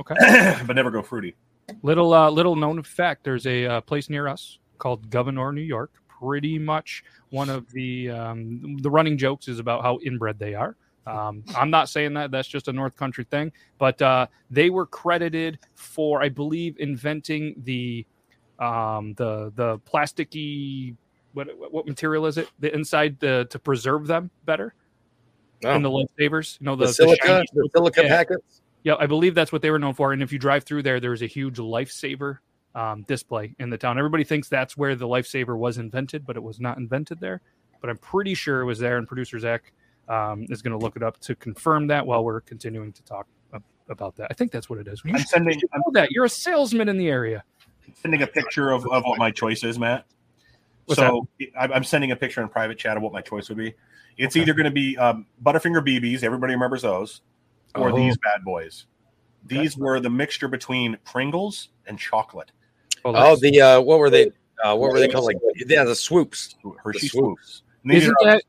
Okay. [CLEARS THROAT] but never go fruity. Little uh, little known fact: there's a uh, place near us called Gouverneur, New York. Pretty much one of the um, the running jokes is about how inbred they are. Um, I'm not saying that; that's just a North Country thing. But uh, they were credited for, I believe, inventing the um, the the plasticky what what material is it? The inside the, to preserve them better Oh, in the lifesavers. You know the, the, silica, shiny the silica yeah. packets. Yeah, I believe that's what they were known for. And if you drive through there, there's a huge lifesaver um, display in the town. Everybody thinks that's where the lifesaver was invented, but it was not invented there. But I'm pretty sure it was there. And producer Zach um, is going to look it up to confirm that while we're continuing to talk about that. I think that's what it is. You I'm sending I'm know that. You're a salesman in the area. sending a picture of, of what my choice is, Matt. What's so I- I'm sending a picture in private chat of what my choice would be. It's Okay. either going to be um, Butterfinger BBs, everybody remembers those, or Oh. these bad boys. These Okay. were the mixture between Pringles and chocolate. Oh, Oh, the uh, what were they? Uh, what were they called? Like yeah, the swoops. Hershey The swoops. And these Isn't are- that-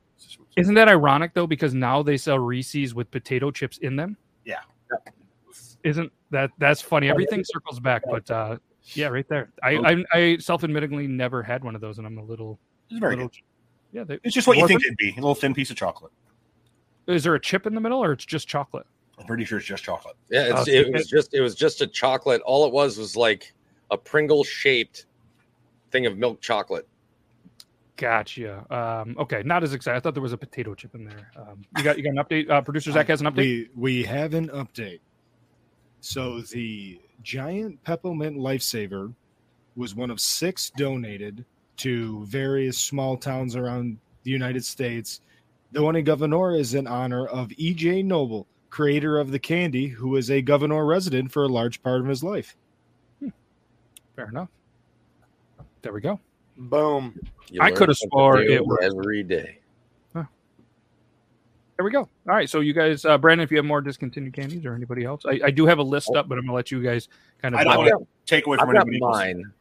Isn't that ironic though? Because now they sell Reese's with potato chips in them. Yeah. Isn't that that's funny? Everything circles back, but uh, yeah, right there. I I, I self-admittingly never had one of those, and I'm a little. It's very little good. yeah, they, It's just what you think it'd be. A little thin piece of chocolate. is there a chip in the middle, or it's just chocolate? I'm pretty sure it's just chocolate. Yeah, it's, Oh, it was just it was just a chocolate. All it was was like a Pringle shaped thing of milk chocolate. Gotcha. Um, okay, not as excited. I thought there was a potato chip in there. Um, you got you got an update. Uh, Producer Zach has an update. We we have an update. So the giant peppermint lifesaver was one of six donated to various small towns around the United States. The one in Gouverneur is in honor of E.J. Noble, creator of the candy, who was a Gouverneur resident for a large part of his life. Fair enough. There we go. Boom. You I coulda something swore it was- every day. There we go. All right. So you guys, uh, Brandon, if you have more discontinued candies or anybody else, I, I do have a list up, but I'm gonna let you guys kind of. I don't want to take away I've from got anybody else. mine.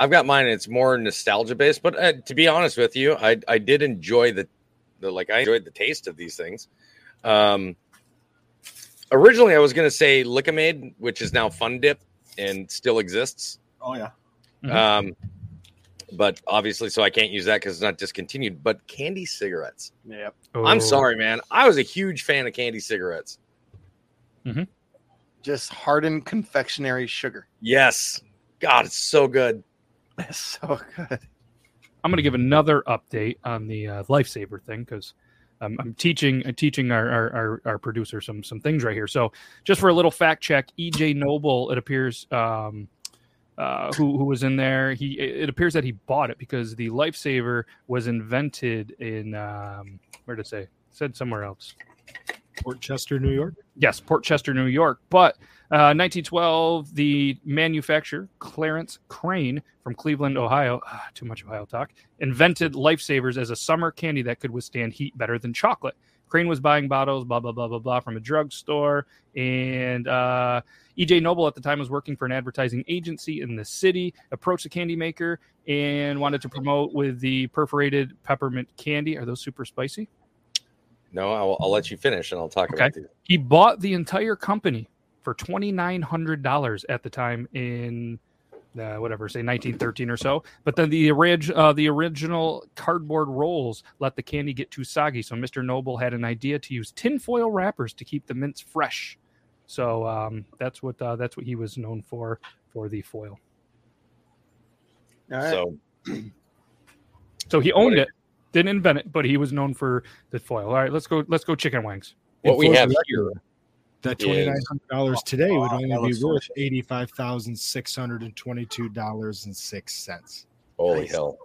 I've got mine. It's more nostalgia based, but uh, to be honest with you, I I did enjoy the the like I enjoyed the taste of these things. Um, originally, I was going to say Lik-M-Aid, which is now Fun Dip and still exists. Oh yeah. Mhm. Um, but obviously, so I can't use that because it's not discontinued. But candy cigarettes. Yep. I'm Oh. sorry, man. I was a huge fan of candy cigarettes. Mm-hmm. Just hardened confectionery sugar. Yes. God, it's so good. [LAUGHS] It's so good. I'm going to give another update on the uh, lifesaver thing because um, I'm teaching I'm teaching our, our, our, our producer some some things right here. So just for a little fact check, EJ Noble, it appears um, uh, who who was in there. He it appears that he bought it because the lifesaver was invented in um, where did it say? It said somewhere else. Port Chester, New York. Yes, Port Chester, New York. But uh, 1912, the manufacturer Clarence Crane from Cleveland, Ohio, ah, too much Ohio talk, invented lifesavers as a summer candy that could withstand heat better than chocolate. Crane was buying bottles, blah blah blah blah blah, from a drugstore, and uh, EJ Noble at the time was working for an advertising agency in the city. Approached the candy maker and wanted to promote with the perforated peppermint candy. Are those super spicy? No, I'll, I'll let you finish and I'll talk Okay. about these. he bought the entire company for twenty nine hundred dollars at the time in uh, whatever say nineteen thirteen or so. But then the orig- uh, the original cardboard rolls let the candy get too soggy, so Mister Noble had an idea to use tinfoil wrappers to keep the mints fresh. So um, that's what uh, that's what he was known for for the foil. All right. So [CLEARS THROAT] So he owned it, didn't invent it, but he was known for the foil. All right, let's go. Let's go chicken wings. what And we have here, That is- twenty nine hundred dollars today would Oh, only that be worth delicious. eighty five thousand six hundred and twenty two dollars and six cents. holy Nice. hell.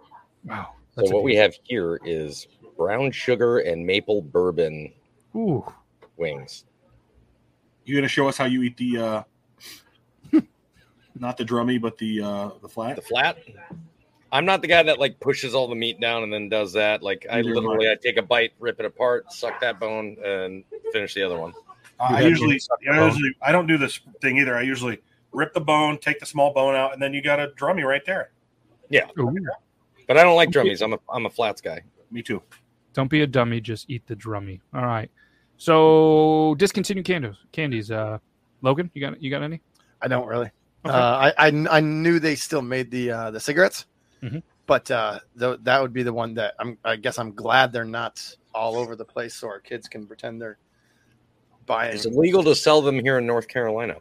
Wow. So what we have here is brown sugar and maple bourbon Ooh. wings. You gonna show us how you eat the uh not the drummy, but the uh the flat? The flat. I'm not the guy that like pushes all the meat down and then does that. Like I Neither literally, I take a bite, rip it apart, suck that bone, and finish the other one. Uh, I usually, me suck the I usually, I don't do this thing either. I usually rip the bone, take the small bone out, and then you got a drummy right there. Ooh. But I don't like drummies. I'm a I'm a flats guy. Me too. Don't be a dummy. Just eat the drummy. All right. So discontinued candies. Candies. Uh, Logan, you got you got any? I don't really. Okay. Uh, I, I I knew they still made the uh, the cigarettes, Mhm. but uh, th- that would be the one that I'm. I guess I'm glad they're not all over the place, so our kids can pretend they're buying. It's illegal to sell them here in North Carolina.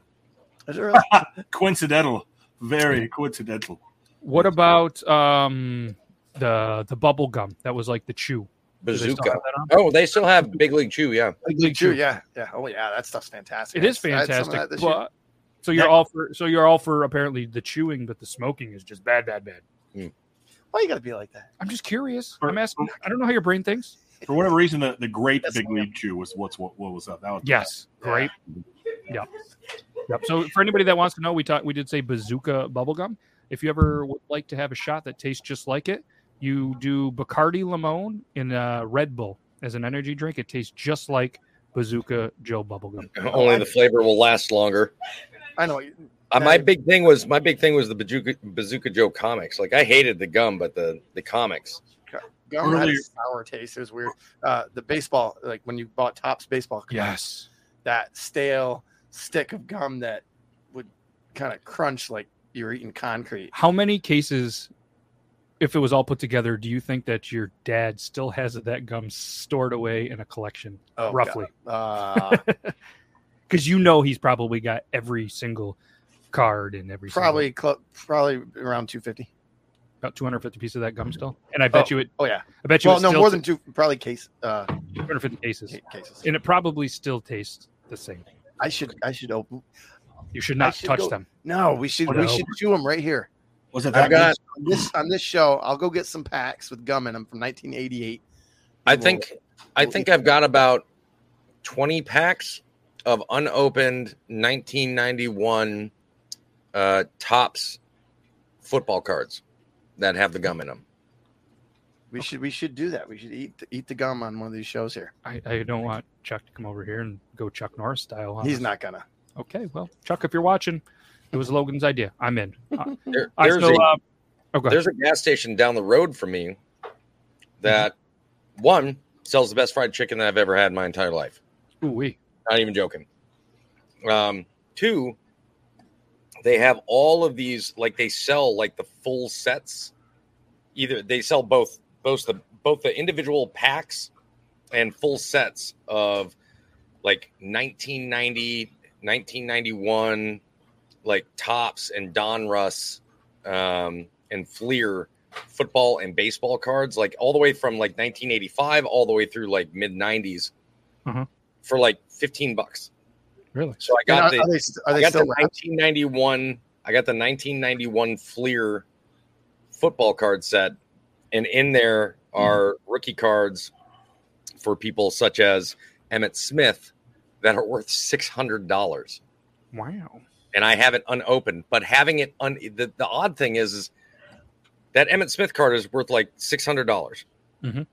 Is it really? [LAUGHS] Coincidental. Very coincidental. What about um the the bubble gum that was like the chew? Do they Bazooka. have that on? Oh, they still have Big League Chew. Yeah. Big League Chew. yeah, yeah. Oh yeah, that stuff's fantastic. It is I had fantastic. that this year. but- so you're Yeah. all for so you're all for apparently the chewing, but the smoking is just bad, bad, bad. Hmm. Why you gotta be like that? I'm just curious. For- I'm asking. I don't know how your brain thinks. For whatever reason, the, the grape Yes, Big ma'am. League Chew was what's what, what was up. That was Yes, great. Yeah. Yep. So for anybody that wants to know, we talked. We did say bazooka bubblegum. If you ever would like to have a shot that tastes just like it, you do Bacardi Limon in a Red Bull as an energy drink. It tastes just like Bazooka Joe bubblegum. [LAUGHS] Only the flavor will last longer. I know. Uh, my big thing was my big thing was the Bazooka, Bazooka Joe comics. Like I hated the gum, but the the comics. Gum had a sour taste. It was weird. Uh, the baseball, like when you bought Topps baseball, cards, Yes. that stale stick of gum that would kind of crunch like you were eating concrete. How many cases, if it was all put together, do you think that your dad still has that gum stored away in a collection, Oh, roughly? God. Uh, [LAUGHS] Because you know he's probably got every single card and every single- probably, probably around two fifty. about 250 pieces of that gum still. And I bet you it. Oh yeah. I bet you Well, no, more t- than two. Probably case uh, 250 cases, cases. and it probably still tastes the same. I should, I should open. You should not should touch go- them. No, we should, Oh, we should chew them right here. Was it I've got. On this on this show, I'll go get some packs with gum in them from 1988. I We'll- think. I think I've got about twenty packs of unopened 1991 uh, Topps football cards that have the gum in them. We should we should do that. We should eat eat the gum on one of these shows here. I, I don't want Chuck to come over here and go Chuck Norris style. on He's us. not gonna. Okay, well, Chuck, if you're watching, it was Logan's idea. I'm in. [LAUGHS] There, there's still, a, uh, oh, there's a gas station down the road from me that one sells the best fried chicken that I've ever had in my entire life. Ooh, wee. Not even joking. Um, two, they have all of these like they sell like the full sets. Either they sell both both the both the individual packs and full sets of like 1990, 1991, like Topps and Donruss um, and Fleer football and baseball cards, like all the way from like 1985 all the way through like mid 90s Uh-huh. for like 15 bucks. Really? So I And got are, the are they st- are I got still the 1991 I got the 1991 Fleer football card set and in there are rookie cards for people such as Emmitt Smith that are worth $600 Wow. And I have it unopened. But having it un the, the odd thing is, is that Emmitt Smith card is worth like six hundred dollars. Mhm.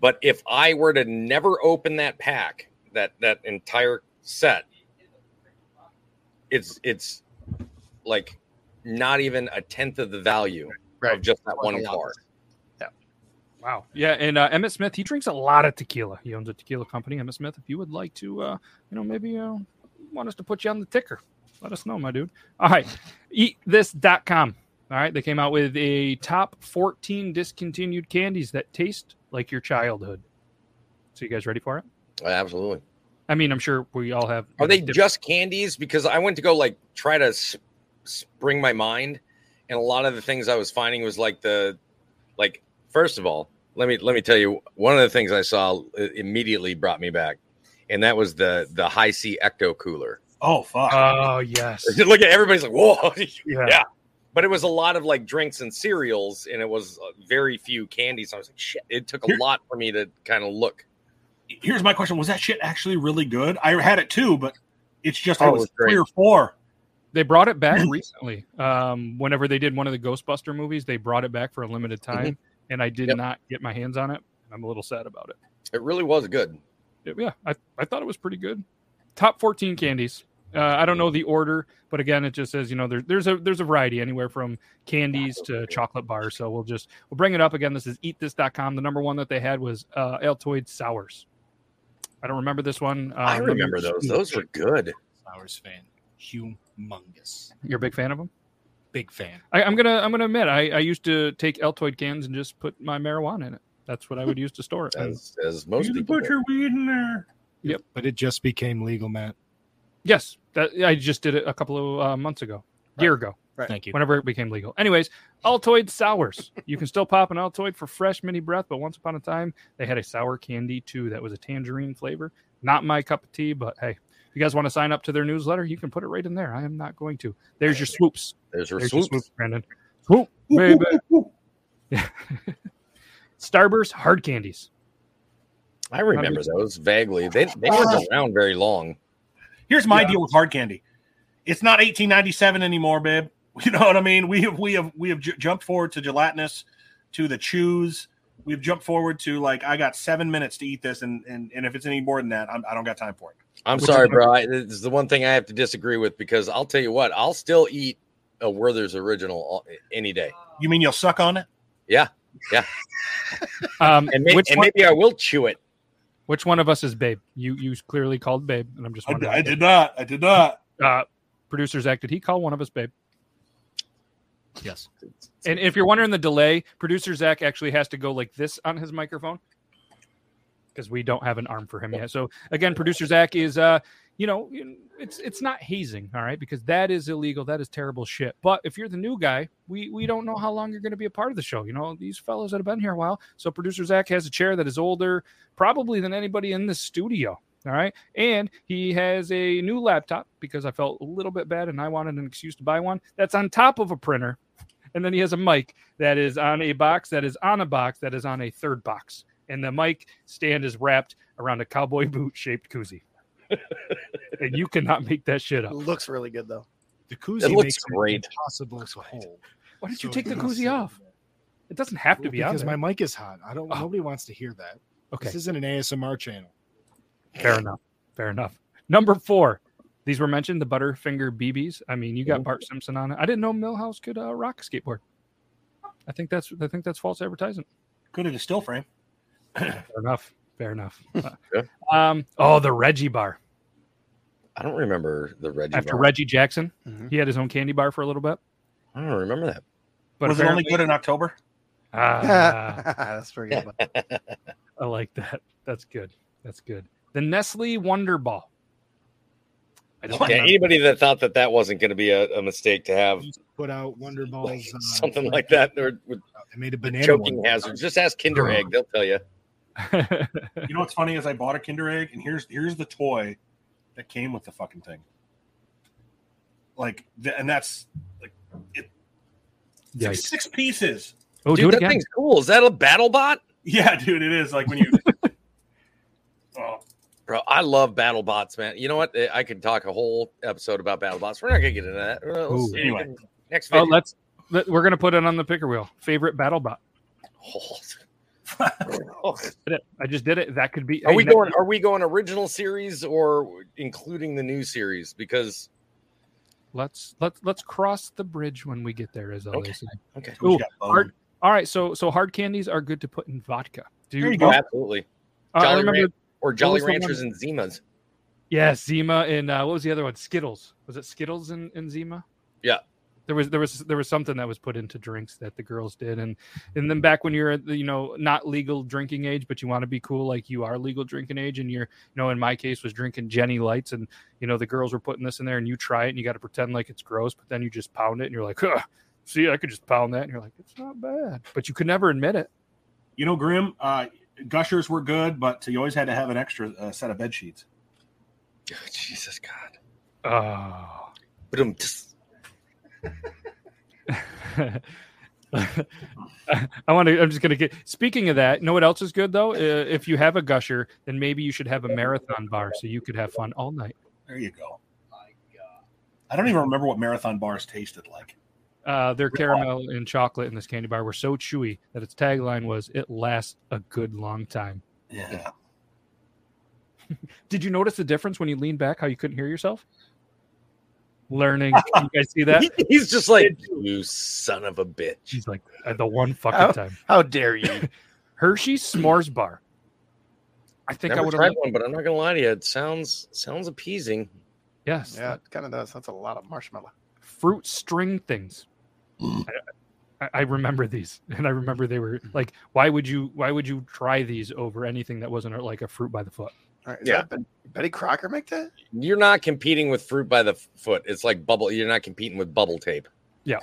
But if I were to never open that pack, that that entire set, it's it's like not even a tenth of the value of just that one card. Yeah. Wow. Yeah, and uh, Emmitt Smith, he drinks a lot of tequila. He owns a tequila company, Emmitt Smith. If you would like to, uh, you know, maybe uh, want us to put you on the ticker, let us know, my dude. All right. Eatthis.com. All right. They came out with a top 14 discontinued candies that taste like your childhood. So, you guys ready for it? Absolutely. I mean, I'm sure we all have. Are they different- just candies? Because I went to go like try to s- spring my mind, and a lot of the things I was finding was like the, like first of all, let me let me tell you one of the things I saw uh, immediately brought me back, and that was the the Hi-C ecto cooler. Oh fuck! Oh, yes. [LAUGHS] Look at everybody's like whoa, [LAUGHS] Yeah. yeah. But it was a lot of like drinks and cereals, and it was uh, very few candies. I was like, shit. It took a Here- lot for me to kind of look. Here's my question: Was that shit actually really good? I had it too, but it's just Oh, I it was was three or four. They brought it back [LAUGHS] recently. Um, whenever they did one of the Ghostbuster movies, they brought it back for a limited time, and I did Yep. not get my hands on it. I'm a little sad about it. It really was good. Yeah, I, I thought it was pretty good. Top 14 candies. Uh, I don't know the order, but again, it just says you know there's there's a there's a variety anywhere from candies to chocolate bars. So we'll just we'll bring it up again. This is eatthis.com. The number one that they had was uh, Altoid sours. I don't remember this one. Uh, I remember those. Those were good. Sours fan, humongous, You're a big fan of them. big fan. I, I'm gonna I'm gonna admit I, I used to take Altoid cans and just put my marijuana in it. That's what I would use to store it. As, as most you people. put do. your weed in there. Yep. But it just became legal, Matt. Yes, that I just did it a couple of uh, months ago, year ago. Right. Thank you. whenever it became legal. Anyways, Altoid sours. You can still pop an Altoid for fresh mini breath, but once upon a time they had a sour candy too that was a tangerine flavor. Not my cup of tea, but hey, if you guys want to sign up to their newsletter, you can put it right in there. I am not going to. There's your swoops. There's her There's your swoops. swoops, Brandon. Swoop, baby. [LAUGHS] Starburst hard candies. I remember those vaguely. They they weren't around very long. Here's my Yeah. deal with hard candy. It's not 1897 anymore, babe. [LAUGHS] You know what I mean? We have we have we have j- jumped forward to gelatinous, to the chews. We've jumped forward to like I got seven minutes to eat this, and and, and if it's any more than that, I'm, I don't got time for it. I'm Which sorry, is- bro. I, this is the one thing I have to disagree with because I'll tell you what, I'll still eat a Werther's original all- any day, You mean you'll suck on it? Yeah, yeah. [LAUGHS] um, and, may, and maybe I will chew it. Which one of us is Babe? You you clearly called Babe, and I'm just I. I did not. I did not. Uh, producer Zach, did he call one of us Babe? Yes. And if you're wondering the delay, producer Zach actually has to go like this on his microphone because we don't have an arm for him yet. So again, producer Zach is, uh, you know, it's it's not hazing, all right, because that is illegal. That is terrible shit. But if you're the new guy, we we don't know how long you're going to be a part of the show. You know, these fellows that have been here a while. So producer Zach has a chair that is older, probably than anybody in the studio. All right. And he has a new laptop because I felt a little bit bad and I wanted an excuse to buy one that's on top of a printer. And then he has a mic that is on a box that is on a box that is on a third box. And the mic stand is wrapped around a cowboy [LAUGHS] boot shaped koozie. And you cannot make that shit It up. looks really good though. The koozie It looks makes great. it impossible to hold. Why did you take the it koozie to- off? It doesn't have to Well, be on because there. my mic is hot. I don't. Oh. Nobody wants to hear that. Okay. This isn't an ASMR channel. Fair enough. Fair enough. Number four. These were mentioned, the Butterfinger BBs. I mean, you got. Bart Simpson on it. I didn't know Milhouse could uh, rock a skateboard. I think that's I think that's false advertising. Could at a still frame. Fair enough. Fair enough. [LAUGHS] Yeah. um, oh, the Reggie bar. I don't remember the Reggie. After bar. Reggie Jackson, Mhm. he had his own candy bar for a little bit. I don't remember that. But was it only good in October? Ah, [LAUGHS] That's pretty good. [LAUGHS] I like that. That's good. That's good. The Nestle Wonder Ball. I don't Yeah, remember. anybody that thought that that wasn't going to be a, a mistake to have Put out Wonder Balls. uh, something like that or with I made a banana choking one. hazards, just ask Kinder Egg; they'll tell you. You know what's funny is I bought a Kinder Egg, and here's here's the toy that came with the fucking thing. Like, th- and that's like it, it's like six pieces. Oh, Dude, do it that again. thing's cool. Is that a battle bot? Yeah, dude, it is like when you. [LAUGHS] oh, Bro, I love battle bots, man. You know what? Eh, I could talk a whole episode about battle bots. We're not gonna get into that. Well, Anyway. next Oh, let's let, we're gonna put it on the picker wheel. Favorite battle bot. Oh. [LAUGHS] Did it. I just did it. That could be. Are hey, we next- going? Are we going original series or including the new series? Because Let's let's let's cross the bridge when we get there. As Okay. always. okay, who's Ooh, hard- All right. So so hard candies are good to put in vodka. Do There you oh, go. absolutely. Uh, Jolly remember. Ran- Or Jolly Ranchers and Zimas. Yeah, Zima and uh, what was the other one? Skittles. Was it Skittles in, in Zima? Yeah. There was there was there was something that was put into drinks that the girls did, and and then back when you're at the you know not legal drinking age, but you want to be cool like you are legal drinking age, and you're you know in my case was drinking Genny Lights, and you know the girls were putting this in there, and you try it, and you got to pretend like it's gross, but then you just pound it, and you're like, huh, see, I could just pound that, and you're like, it's not bad, but you could never admit it. You know, Grim. Uh, gushers were good, but you always had to have an extra uh, set of bed sheets. Oh, Jesus God. Oh. But um, just [LAUGHS] I want to. I'm just gonna get. Speaking of that, you know what else is good though? Uh, if you have a gusher, then maybe you should have a marathon bar so you could have fun all night. There you go. I don't even remember what marathon bars tasted like. Uh, their caramel and chocolate in this candy bar were so chewy that its tagline was "It lasts a good long time." Yeah. [LAUGHS] Did you notice the difference when you leaned back? How you couldn't hear yourself? Learning. You guys see that? [LAUGHS] He's just like, you son of a bitch. She's like at the one fucking Oh. time. How dare you? [LAUGHS] Hershey s'mores bar. I think I Never would tried have. one, but I'm not gonna lie to you. It sounds sounds appeasing. Yes, yeah, it kind of does. That's a lot of marshmallow. fruit string things. I, I remember these, [LAUGHS] and I remember they were like, "Why would you? Why would you try these over anything that wasn't uh, like a fruit by the foot?" All right, is Yeah. that Bet- Betty Crocker make that? You're not competing with fruit by the foot. It's like bubble. You're not competing with bubble tape. Yeah.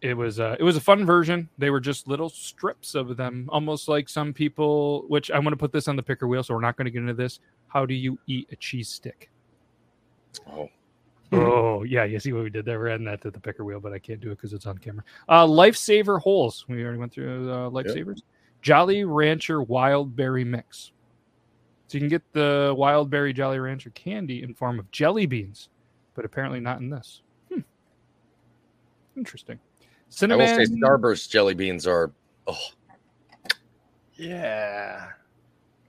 It was uh, it was a fun version. They were just little strips of them, almost like some people. Which I'm going to put this on the picker wheel, so we're not going to get into this. How do you eat a cheese stick? Oh, [LAUGHS] Oh yeah, you see what we did there. We're adding that to the picker wheel, but I can't do it because it's on camera. Uh, Lifesaver holes. We already went through uh, Lifesavers. Jolly Rancher Wild Berry Mix. So you can get the Wild Berry Jolly Rancher candy in form of jelly beans, but apparently not in this. Hmm. Interesting. I will Cinnamon. say Starburst jelly beans are. Oh, Yeah,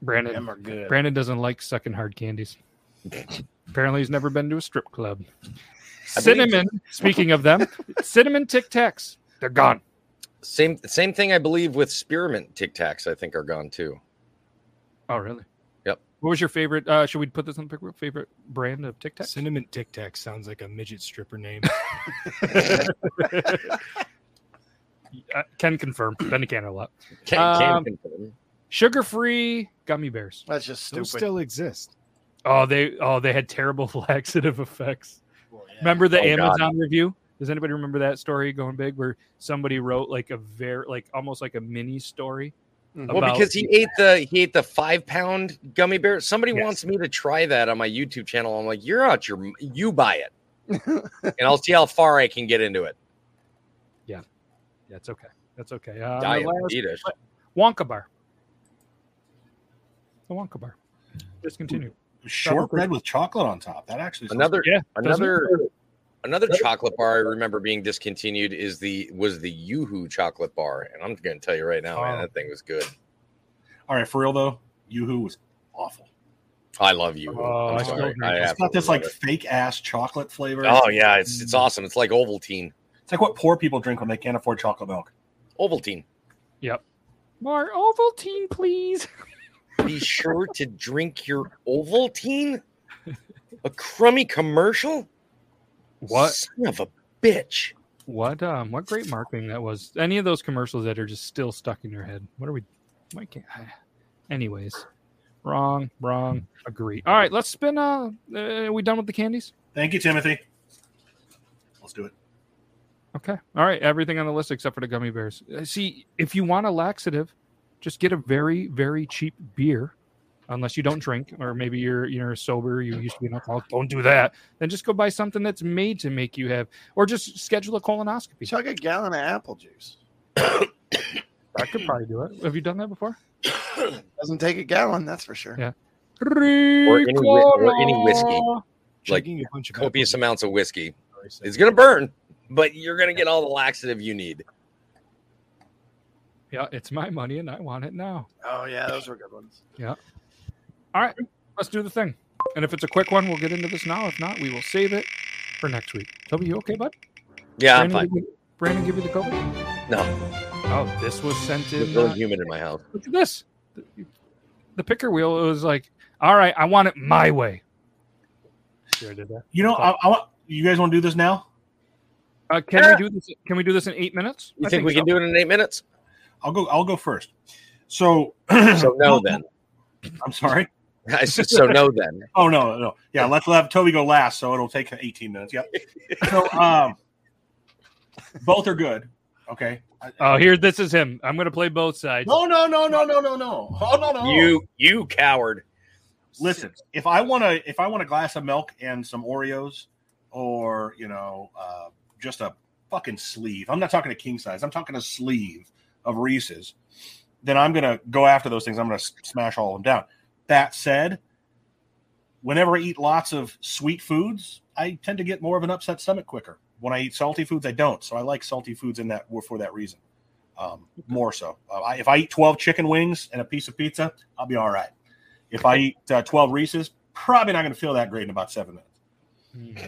Brandon. them are good. Brandon doesn't like sucking hard candies. [LAUGHS] Apparently, he's never been to a strip club. I Cinnamon. Speaking of them, cinnamon Tic Tacs. They're gone. same same thing. I believe with spearmint Tic Tacs. I think are gone too. Oh, really? Yep. What was your favorite? Uh, should we put this on the pick wheel? Favorite brand of Tic Tac? Cinnamon Tic Tac sounds like a midget stripper name. [LAUGHS] Uh, can confirm. Benny can a lot. Can, Um, can confirm. Sugar-free gummy bears. That's just Those stupid. still exist. Oh, they oh they had terrible [LAUGHS] laxative effects. Remember the Oh, God. Amazon review? Does anybody remember that story going big where somebody wrote like a very like almost like a mini story? Mhm. Well, because he ate the he ate the five pound gummy bear. Somebody Yes. wants me to try that on my YouTube channel. I'm like, you're out your you buy it, [LAUGHS] and I'll see how far I can get into it. Yeah, it's okay. That's okay. Uh, the Diet last- Adidas. Wonka bar. The Wonka bar. Discontinued. Shortbread with chocolate on top. That actually Another Yeah, doesn't another another chocolate bar I remember being discontinued is the was the YooHoo chocolate bar, and I'm going to tell you right now, man, that thing was good. All right, for real though, YooHoo was awful. I love YooHoo. Oh, I'm sorry. I it. It's got this like love fake ass chocolate flavor. Oh yeah, it's it's mm. awesome. It's like Ovaltine. It's like what poor people drink when they can't afford chocolate milk. Ovaltine. Yep. More Ovaltine, please. Be sure to drink your Ovaltine. A crummy commercial. What Son of a bitch. what um what great marketing that was. Any of those commercials that are just still stuck in your head. What are we why can't I, anyways. Wrong, wrong, agree. All right, let's spin uh, uh are we done with the candies? Thank you, Timothy. Let's do it. Okay. All right. Everything on the list except for the gummy bears. Uh, See, if you want a laxative, just get a very, very cheap beer, unless you don't drink, or maybe you're you're sober. You used to be an alcoholic. Don't do that. Then just go buy something that's made to make you have, or just schedule a colonoscopy. Chug a gallon of apple juice. I could probably do it. Have you done that before? [COUGHS] Doesn't take a gallon, that's for sure. Yeah. Or any or any whiskey. Ricola. Like, a bunch of Copious apple amounts of whiskey. It's gonna burn, but you're gonna get all the laxative you need. Yeah, it's my money and I want it now. Oh yeah, those were good ones. All right, let's do the thing. And if it's a quick one, we'll get into this now. If not, we will save it for next week. Toby, you okay, bud? Yeah, I'm Brandon, fine. give you- Brandon, give you the COVID? No, Oh, this was sent it's in. really uh, humid in my house. look at this. The, the picker wheel. It was like, all right, I want it my way. Sure, I did that. You know, I, I want you guys want to do this now. Uh, can we do this? Can we do this in eight minutes? You think, we can do it in eight minutes? I'll go. I'll go first. So, So no, [CLEARS THROAT] then. I'm sorry. [LAUGHS] I said, so no, then. [LAUGHS] Oh no, no. Yeah, let's let Toby go last, so it'll take 18 minutes. Yep. So, um, both are good. Okay. Oh, here, this is him. I'm going to play both sides. No, no, no, no, no, no, no. Oh no, no. You, you coward. listen. If I want to, if I want a glass of milk and some Oreos, or you know, uh, just a fucking sleeve. I'm not talking a king size. I'm talking a sleeve of Reese's. Then I'm gonna go after those things. I'm gonna smash all of them down. That said, whenever I eat lots of sweet foods, I tend to get more of an upset stomach quicker. When I eat salty foods, I don't. So I like salty foods in that for that reason. Um, more so. Uh, I, if I eat 12 chicken wings and a piece of pizza, I'll be all right. If I eat uh, 12 Reese's, probably not going to feel that great in about seven minutes. Hmm.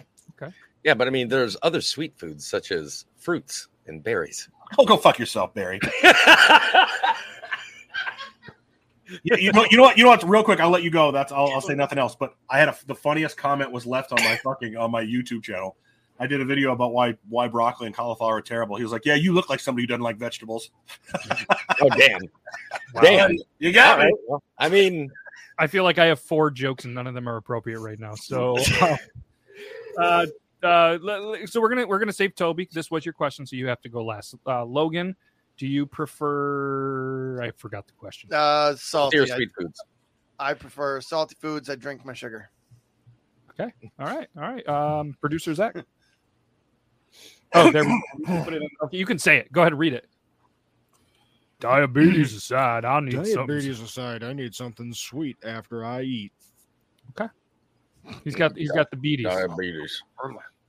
Yeah, but I mean, there's other sweet foods such as fruits and berries. Oh, go fuck yourself, Barry. [LAUGHS] you, you know, you know what? You know what? Real quick, I'll let you go. That's I'll, I'll say nothing else. But I had a, the funniest comment was left on my fucking on my YouTube channel. I did a video about why why broccoli and cauliflower are terrible. He was like, "Yeah, you look like somebody who doesn't like vegetables." [LAUGHS] oh damn! Damn! You got All me. right. Well, I mean, I feel like I have four jokes and none of them are appropriate right now. So, [LAUGHS] uh, uh, le- le- so we're gonna we're gonna save Toby. This was your question, so you have to go last. Uh, Logan, do you prefer? I forgot the question. Uh, salty. here's I, sweet foods. I prefer salty foods. I drink my sugar. Okay. All right, all right. Um, producer Zach. [LAUGHS] Oh, there. we go. Put it in. Okay, you can say it. Go ahead and read it. Diabetes aside, I need something. Diabetes aside, I need something sweet after I eat. Okay. He's got he's got the beaties, Diabetes.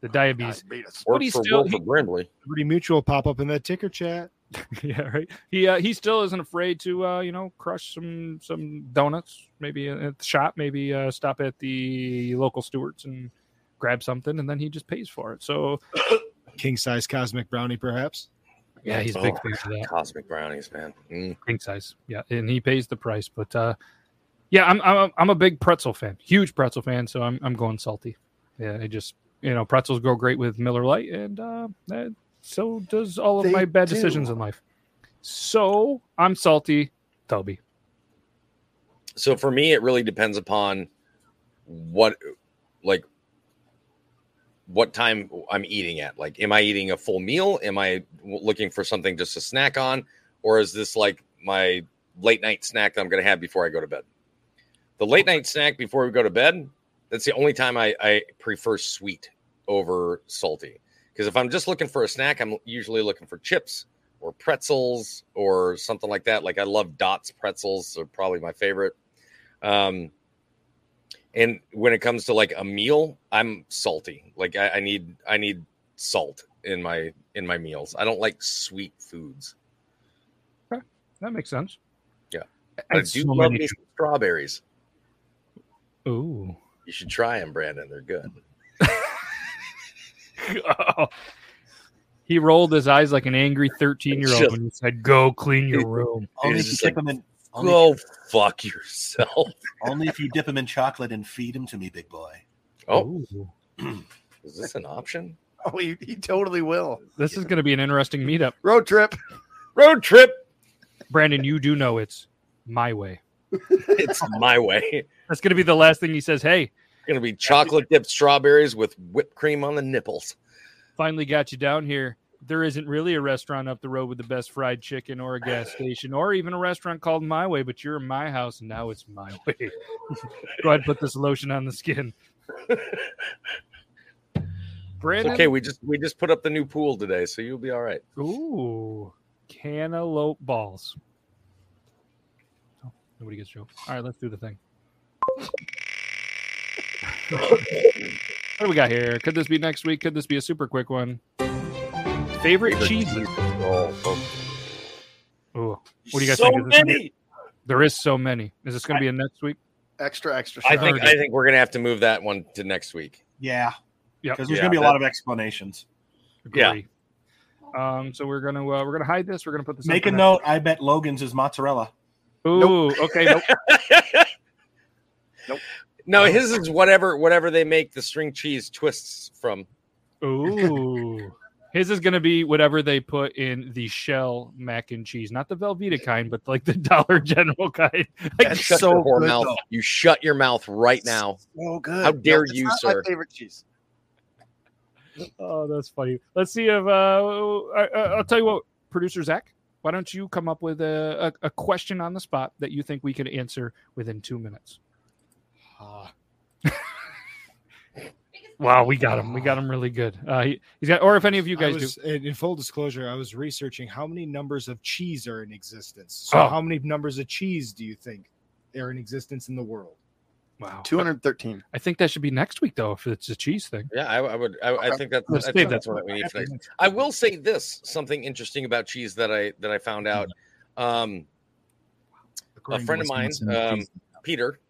the diabetes. Diabetes. But Works he's for still- Wilford Brimley. Liberty Mutual pop up in that ticker chat. [LAUGHS] yeah, right. He uh, he still isn't afraid to uh, you know crush some some donuts, maybe at the shop, maybe uh, stop at the local Stewart's and grab something, and then he just pays for it. So [COUGHS] King size cosmic brownie, perhaps. yeah, he's a big Oh, fan of that. Cosmic brownies, man. Mm. king size. Yeah, and he pays the price. But uh, yeah, I'm I'm I'm a big pretzel fan, huge pretzel fan. So I'm I'm going salty. Yeah, I just you know pretzels go great with Miller Lite, and uh, that, so does all of They my bad do. decisions in life. So I'm salty, Toby. So for me, it really depends upon what, like, what time I'm eating at. Like, am I eating a full meal? Am I looking for something just to snack on, or is this like my late night snack that I'm going to have before I go to bed? The late night snack before we go to bed. That's the only time I, I prefer sweet over salty. Because if I'm just looking for a snack, I'm usually looking for chips or pretzels or something like that. Like I love Dots pretzels, they're probably my favorite. Um, and when it comes to like a meal, I'm salty. Like I, I need I need salt in my in my meals. I don't like sweet foods. Okay. That makes sense. Yeah. I I do so love many- strawberries. Ooh. You should try them, Brandon. They're good. He rolled his eyes like an angry 13 year old Just- when he said, Go clean your room. Only if you dip like, them in. Only, Go fuck yourself. [LAUGHS] only if you dip them in chocolate and feed them to me, big boy. Oh, is this an option? [LAUGHS] Oh, he, he totally will. This is going to be an interesting meetup. Road trip. Road trip. Brandon, you do know it's my way. It's my way. That's going to be the last thing he says. Hey, Gonna be chocolate dipped strawberries with whipped cream on the nipples. finally got you down here. There isn't really a restaurant up the road with the best fried chicken or a gas station or even a restaurant called My Way, but you're in my house and now it's my way. [LAUGHS] Go ahead and put this lotion on the skin. [LAUGHS] It's Brandon. okay. We just we just put up the new pool today, so you'll be all right. Ooh, cantaloupe balls. Oh, nobody gets joke. All right, let's do the thing. What do we got here? Could this be next week? Could this be a super quick one? Favorite cheeses? Oh, oh. Ooh, what do you guys so think? Is this many. there is so many. Is this going to be a next week? Extra, extra. I think I think we're gonna have to move that one to next week. Yeah, Yep. because there's Yeah, gonna be a that- lot of explanations. Yeah. Agree. Um, so we're gonna uh, we're gonna hide this. We're gonna put this. Make a for note. I bet Logan's is mozzarella. next- Ooh, okay. Nope. [LAUGHS] nope. No, his is whatever whatever they make the string cheese twists from. Ooh. His is gonna be whatever they put in the shell mac and cheese, not the Velveeta kind, but like the [LAUGHS] Dollar General kind. Like, That's shut so your good, mouth. though. You shut your mouth right now. So good. How dare it's you, not sir. My favorite cheese. oh, that's funny. Let's see if uh, I, I- I'll tell you what, producer Zach. Why don't you come up with a, a, a question on the spot that you think we can answer within two minutes? Wow, we got him. We got him really good. Uh, he, he's got, or if any of you guys was, do. in in full disclosure, I was researching how many numbers of cheese are in existence. So, Oh. how many numbers of cheese do you think are in existence in the world? Wow, 213. I think that should be next week though, if it's a cheese thing. Yeah, I, I would. I, I think that's. Let's I think that that's what we need for next. I will say this: something interesting about cheese that I that I found out. Um, According to friend of mine, um. Peter,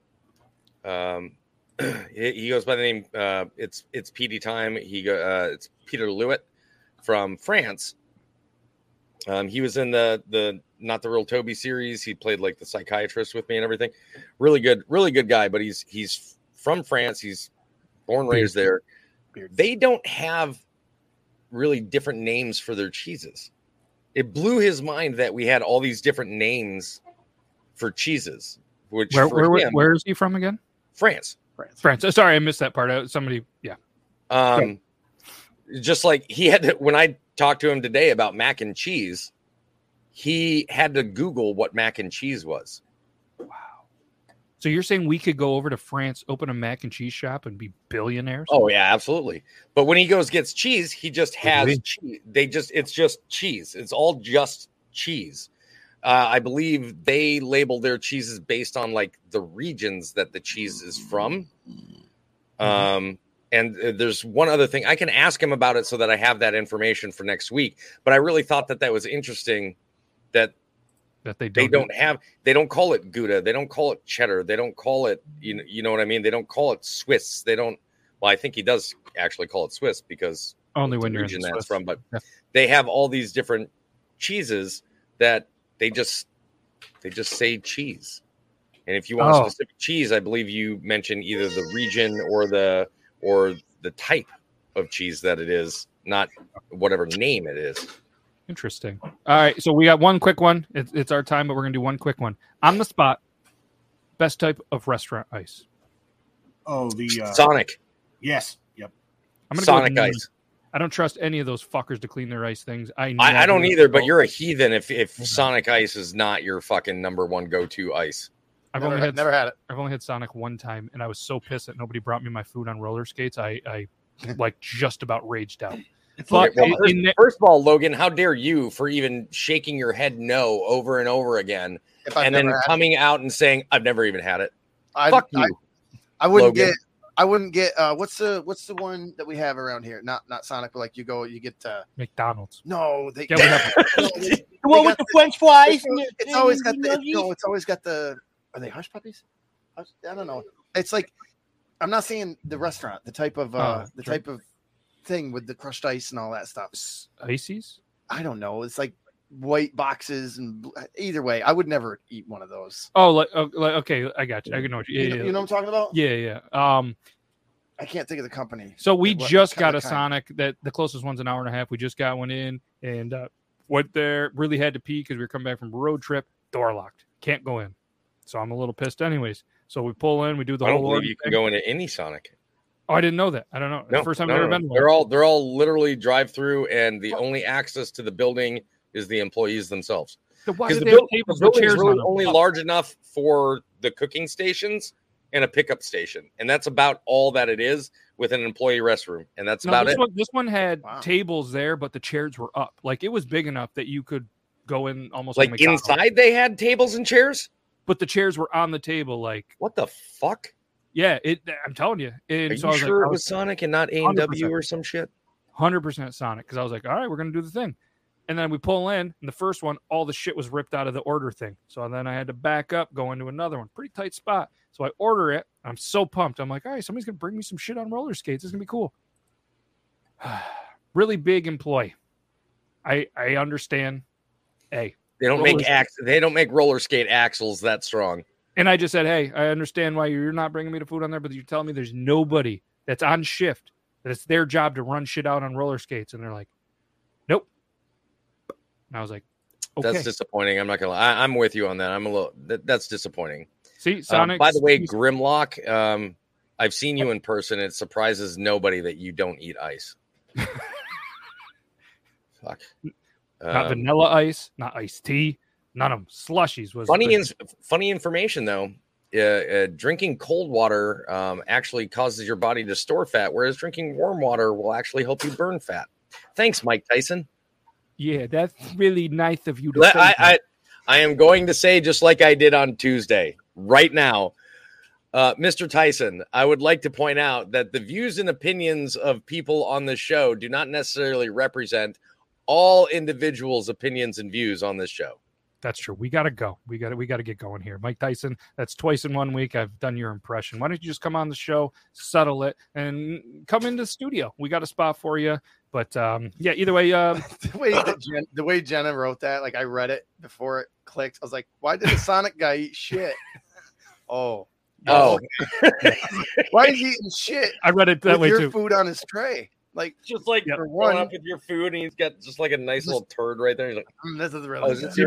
um, [CLEARS THROAT] he he goes by the name. Uh, it's it's PD time. He go. Uh, it's Peter Lewitt from France. Um, he was in the the not the real Toby series. He played like the psychiatrist with me and everything. Really good, really good guy. But he's he's from France. He's born raised there. They don't have really different names for their cheeses. It blew his mind that we had all these different names for cheeses. Which Where, for where, him, where is he from again? France. France. Oh, sorry, I missed that part. Uh, Somebody, yeah. Um, just like he had to, when I talked to him today about mac and cheese, he had to Google what mac and cheese was. Wow. So you're saying we could go over to France, open a mac and cheese shop, and be billionaires? Oh yeah, absolutely. But when he goes gets cheese, he just has Really? cheese. They just it's just cheese. It's all just cheese. Uh, I believe they label their cheeses based on like the regions that the cheese is from. Um, and uh, there's one other thing I can ask him about it so that I have that information for next week. But I really thought that that was interesting that that they don't. they don't have they don't call it Gouda, they don't call it cheddar, they don't call it you know you know what I mean. They don't call it Swiss. They don't. Well, I think he does actually call it Swiss because only when you're in region that's from. But Yeah. they have all these different cheeses that they just they just say cheese. And if you want Oh. a specific cheese, I believe you mentioned either the region or the or the type of cheese that it is, not whatever name it is. Interesting. All right, so we got one quick one. It's, it's our time, but we're gonna do one quick one on the spot. Best type of restaurant ice. Oh, the uh, Sonic, yes, yep. I'm gonna go with Sonic none. Ice. I don't trust any of those fuckers to clean their ice things. I I, I don't either, but oh. you're a heathen if if Okay. Sonic Ice is not your fucking number one go to ice. I've never, only had never had it. I've only had Sonic one time, and I was so pissed that nobody brought me my food on roller skates. I I [LAUGHS] like just about raged out. But Well, in- first, in first of all, Logan, how dare you for even shaking your head no over and over again, If and then never had it. coming out and saying I've never even had it. I, Fuck I, you. I wouldn't Logan. get. I wouldn't get. Uh, what's the What's the one that we have around here? Not not Sonic, but like you go, you get. Uh, McDonald's. no, they. Yeah, we have- [LAUGHS] no, they- The one with got the French fries. It's, the- it's always got the. nuggies? No, it's always got the. Are they hush puppies? Hush- I don't know. It's like I'm not saying the restaurant, the type of uh, Oh, the sure. type of thing with the crushed ice and all that stuff. Ices. I don't know. It's like white boxes and either way, I would never eat one of those. Oh, like, oh, like okay, I got you. I know what you. You, know, yeah, you know what I'm talking about? yeah, yeah. Um, I can't think of the company. so we What just got of a kind? Sonic. That the closest one's an hour and a half. We just got one in and uh, went there. Really had to pee because we were coming back from a road trip. Door locked. Can't go in. So I'm a little pissed, anyways. So we pull in. We do the I don't whole. believe you can thing. go into any Sonic. Oh, I didn't know that. I don't know. No, the first time no, I've ever no, been to one. They're all they're all literally drive through, and the only access to the building is the employees themselves. Because did the, they the tables with building's chairs really on them? only large enough for the cooking stations and a pickup station, and that's about all that it is with an employee restroom, and that's No, about this it. one, this one had Wow. tables there, but the chairs were up. Like it was big enough that you could go in almost Like McDonald's. inside, they had tables and chairs. but the chairs were on the table. Like What the fuck? yeah, it. I'm telling you. And Are so you I was sure like, it was Sonic and not A and W or some shit? hundred percent Sonic because I was like, all right, we're gonna do the thing. And then we pull in, and the first one, all the shit was ripped out of the order thing. So then I had to back up, go into another one, pretty tight spot. So I order it. I'm so pumped. I'm like, all right, somebody's gonna bring me some shit on roller skates. It's gonna be cool. [SIGHS] really big employee. I I understand. Hey, They don't make ax- They don't make roller skate axles that strong. And I just said, hey, I understand why you're not bringing me the food on there, but you're telling me there's nobody that's on shift that it's their job to run shit out on roller skates. And they're like. And I was like, okay. That's disappointing. I'm not gonna. lie. I, I'm with you on that. I'm a little. That, that's disappointing. See, Um, Sonic. by the way, Grimlock, um, I've seen you in person. It surprises nobody that you don't eat ice. [LAUGHS] Fuck. not Um, vanilla ice, not iced tea, none of them. Slushies was funny, in, funny information though. Uh, uh, drinking cold water um, actually causes your body to store fat, whereas drinking warm water will actually help you burn fat. Thanks, Mike Tyson. Yeah, that's really nice of you to. I. I, I am going to say just like I did on Tuesday, right now, uh, Mr. Tyson. I would like to point out that the views and opinions of people on the show do not necessarily represent all individuals' opinions and views on this show. That's true. We gotta go. We gotta we gotta get going here. Mike Tyson, that's twice in one week. I've done your impression. Why don't you just come on the show, settle it, and come into the studio? We got a spot for you. But um, yeah, either way, um, [LAUGHS] the way [LAUGHS] Jen, the way Jenna wrote that, like I read it before it clicked. I was like, why did the Sonic guy eat shit? [LAUGHS] Oh, Oh, why is he eating shit I read it that with way your too. food on his tray? Like just like Yep. for one- one up with your food, and he's got just like a nice little turd right there. He's like, mm, this is really Oh, is it good. See,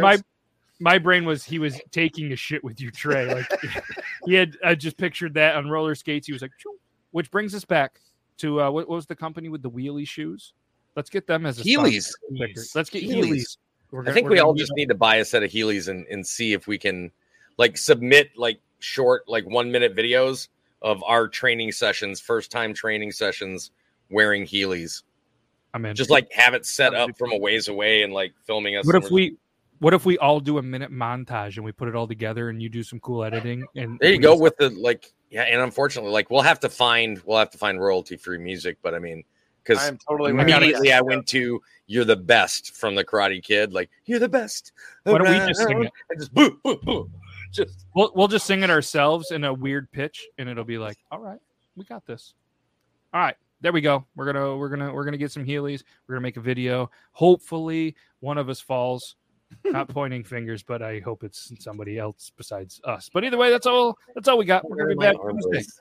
my my brain was he was taking a shit with you, Trey. Like [LAUGHS] he had I just pictured that on roller skates. He was like, "Choo." which brings us back to uh, what, what was the company with the wheelie shoes? Let's get them as a sponsor. Heelys. Let's get Heelys. Heelys. We're I think we're we gonna all just need to buy a set of Heelys and, and see if we can like submit like short, like one minute videos of our training sessions, first time training sessions wearing Heelys. I mean. Just like have it set up from a ways away and like filming us. what if we what if we all do a minute montage and we put it all together and you do some cool editing and There you go just- with the like yeah, and unfortunately, like we'll have to find we'll have to find royalty free music, but I mean, because I'm totally. I with gotta- you. immediately I went to "You're the best" from the Karate Kid, like "You're the best." Why don't we just sing around." it? And just boo, boo, boo. Just we'll, we'll just sing it ourselves in a weird pitch and it'll be like all right we got this all right there we go we're gonna we're gonna we're gonna get some heelys we're gonna make a video hopefully one of us falls [LAUGHS] not pointing fingers but i hope it's somebody else besides us but either way that's all that's all we got we're gonna be back Tuesday.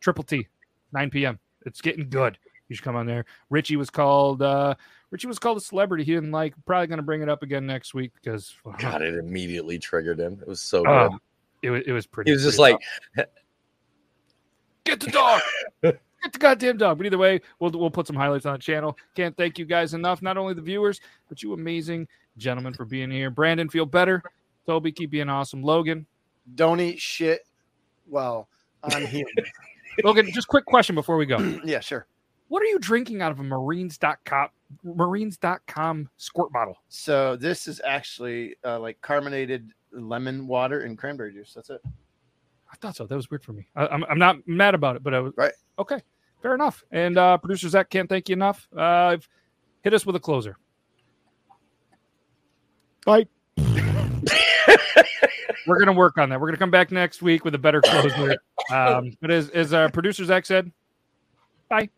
triple t 9 p.m it's getting good you should come on there richie was called uh richie was called a celebrity he didn't like probably gonna bring it up again next week because God, it immediately triggered him. It was so good. uh, it, was, it was pretty he was just like, Get the dog. [LAUGHS] Get the goddamn dog. But either way, we'll we'll put some highlights on the channel. Can't thank you guys enough. Not only the viewers, but you amazing gentlemen for being here. Brandon, feel better. Toby, keep being awesome. Logan, Don't eat shit. Well, I'm here. [LAUGHS] Logan, just quick question before we go. [CLEARS THROAT] yeah, sure. What are you drinking out of a Marines.com Marines.com squirt bottle? So this is actually uh, like carbonated lemon water and cranberry juice. That's it. I thought so. That was weird for me. I, I'm, I'm not mad about it, but I was Right. Okay, fair enough. And uh, producer Zach can't thank you enough. Uh, hit us with a closer. Bye. [LAUGHS] We're gonna work on that. We're gonna come back next week with a better closer. Um, but as as our producer Zach said, bye.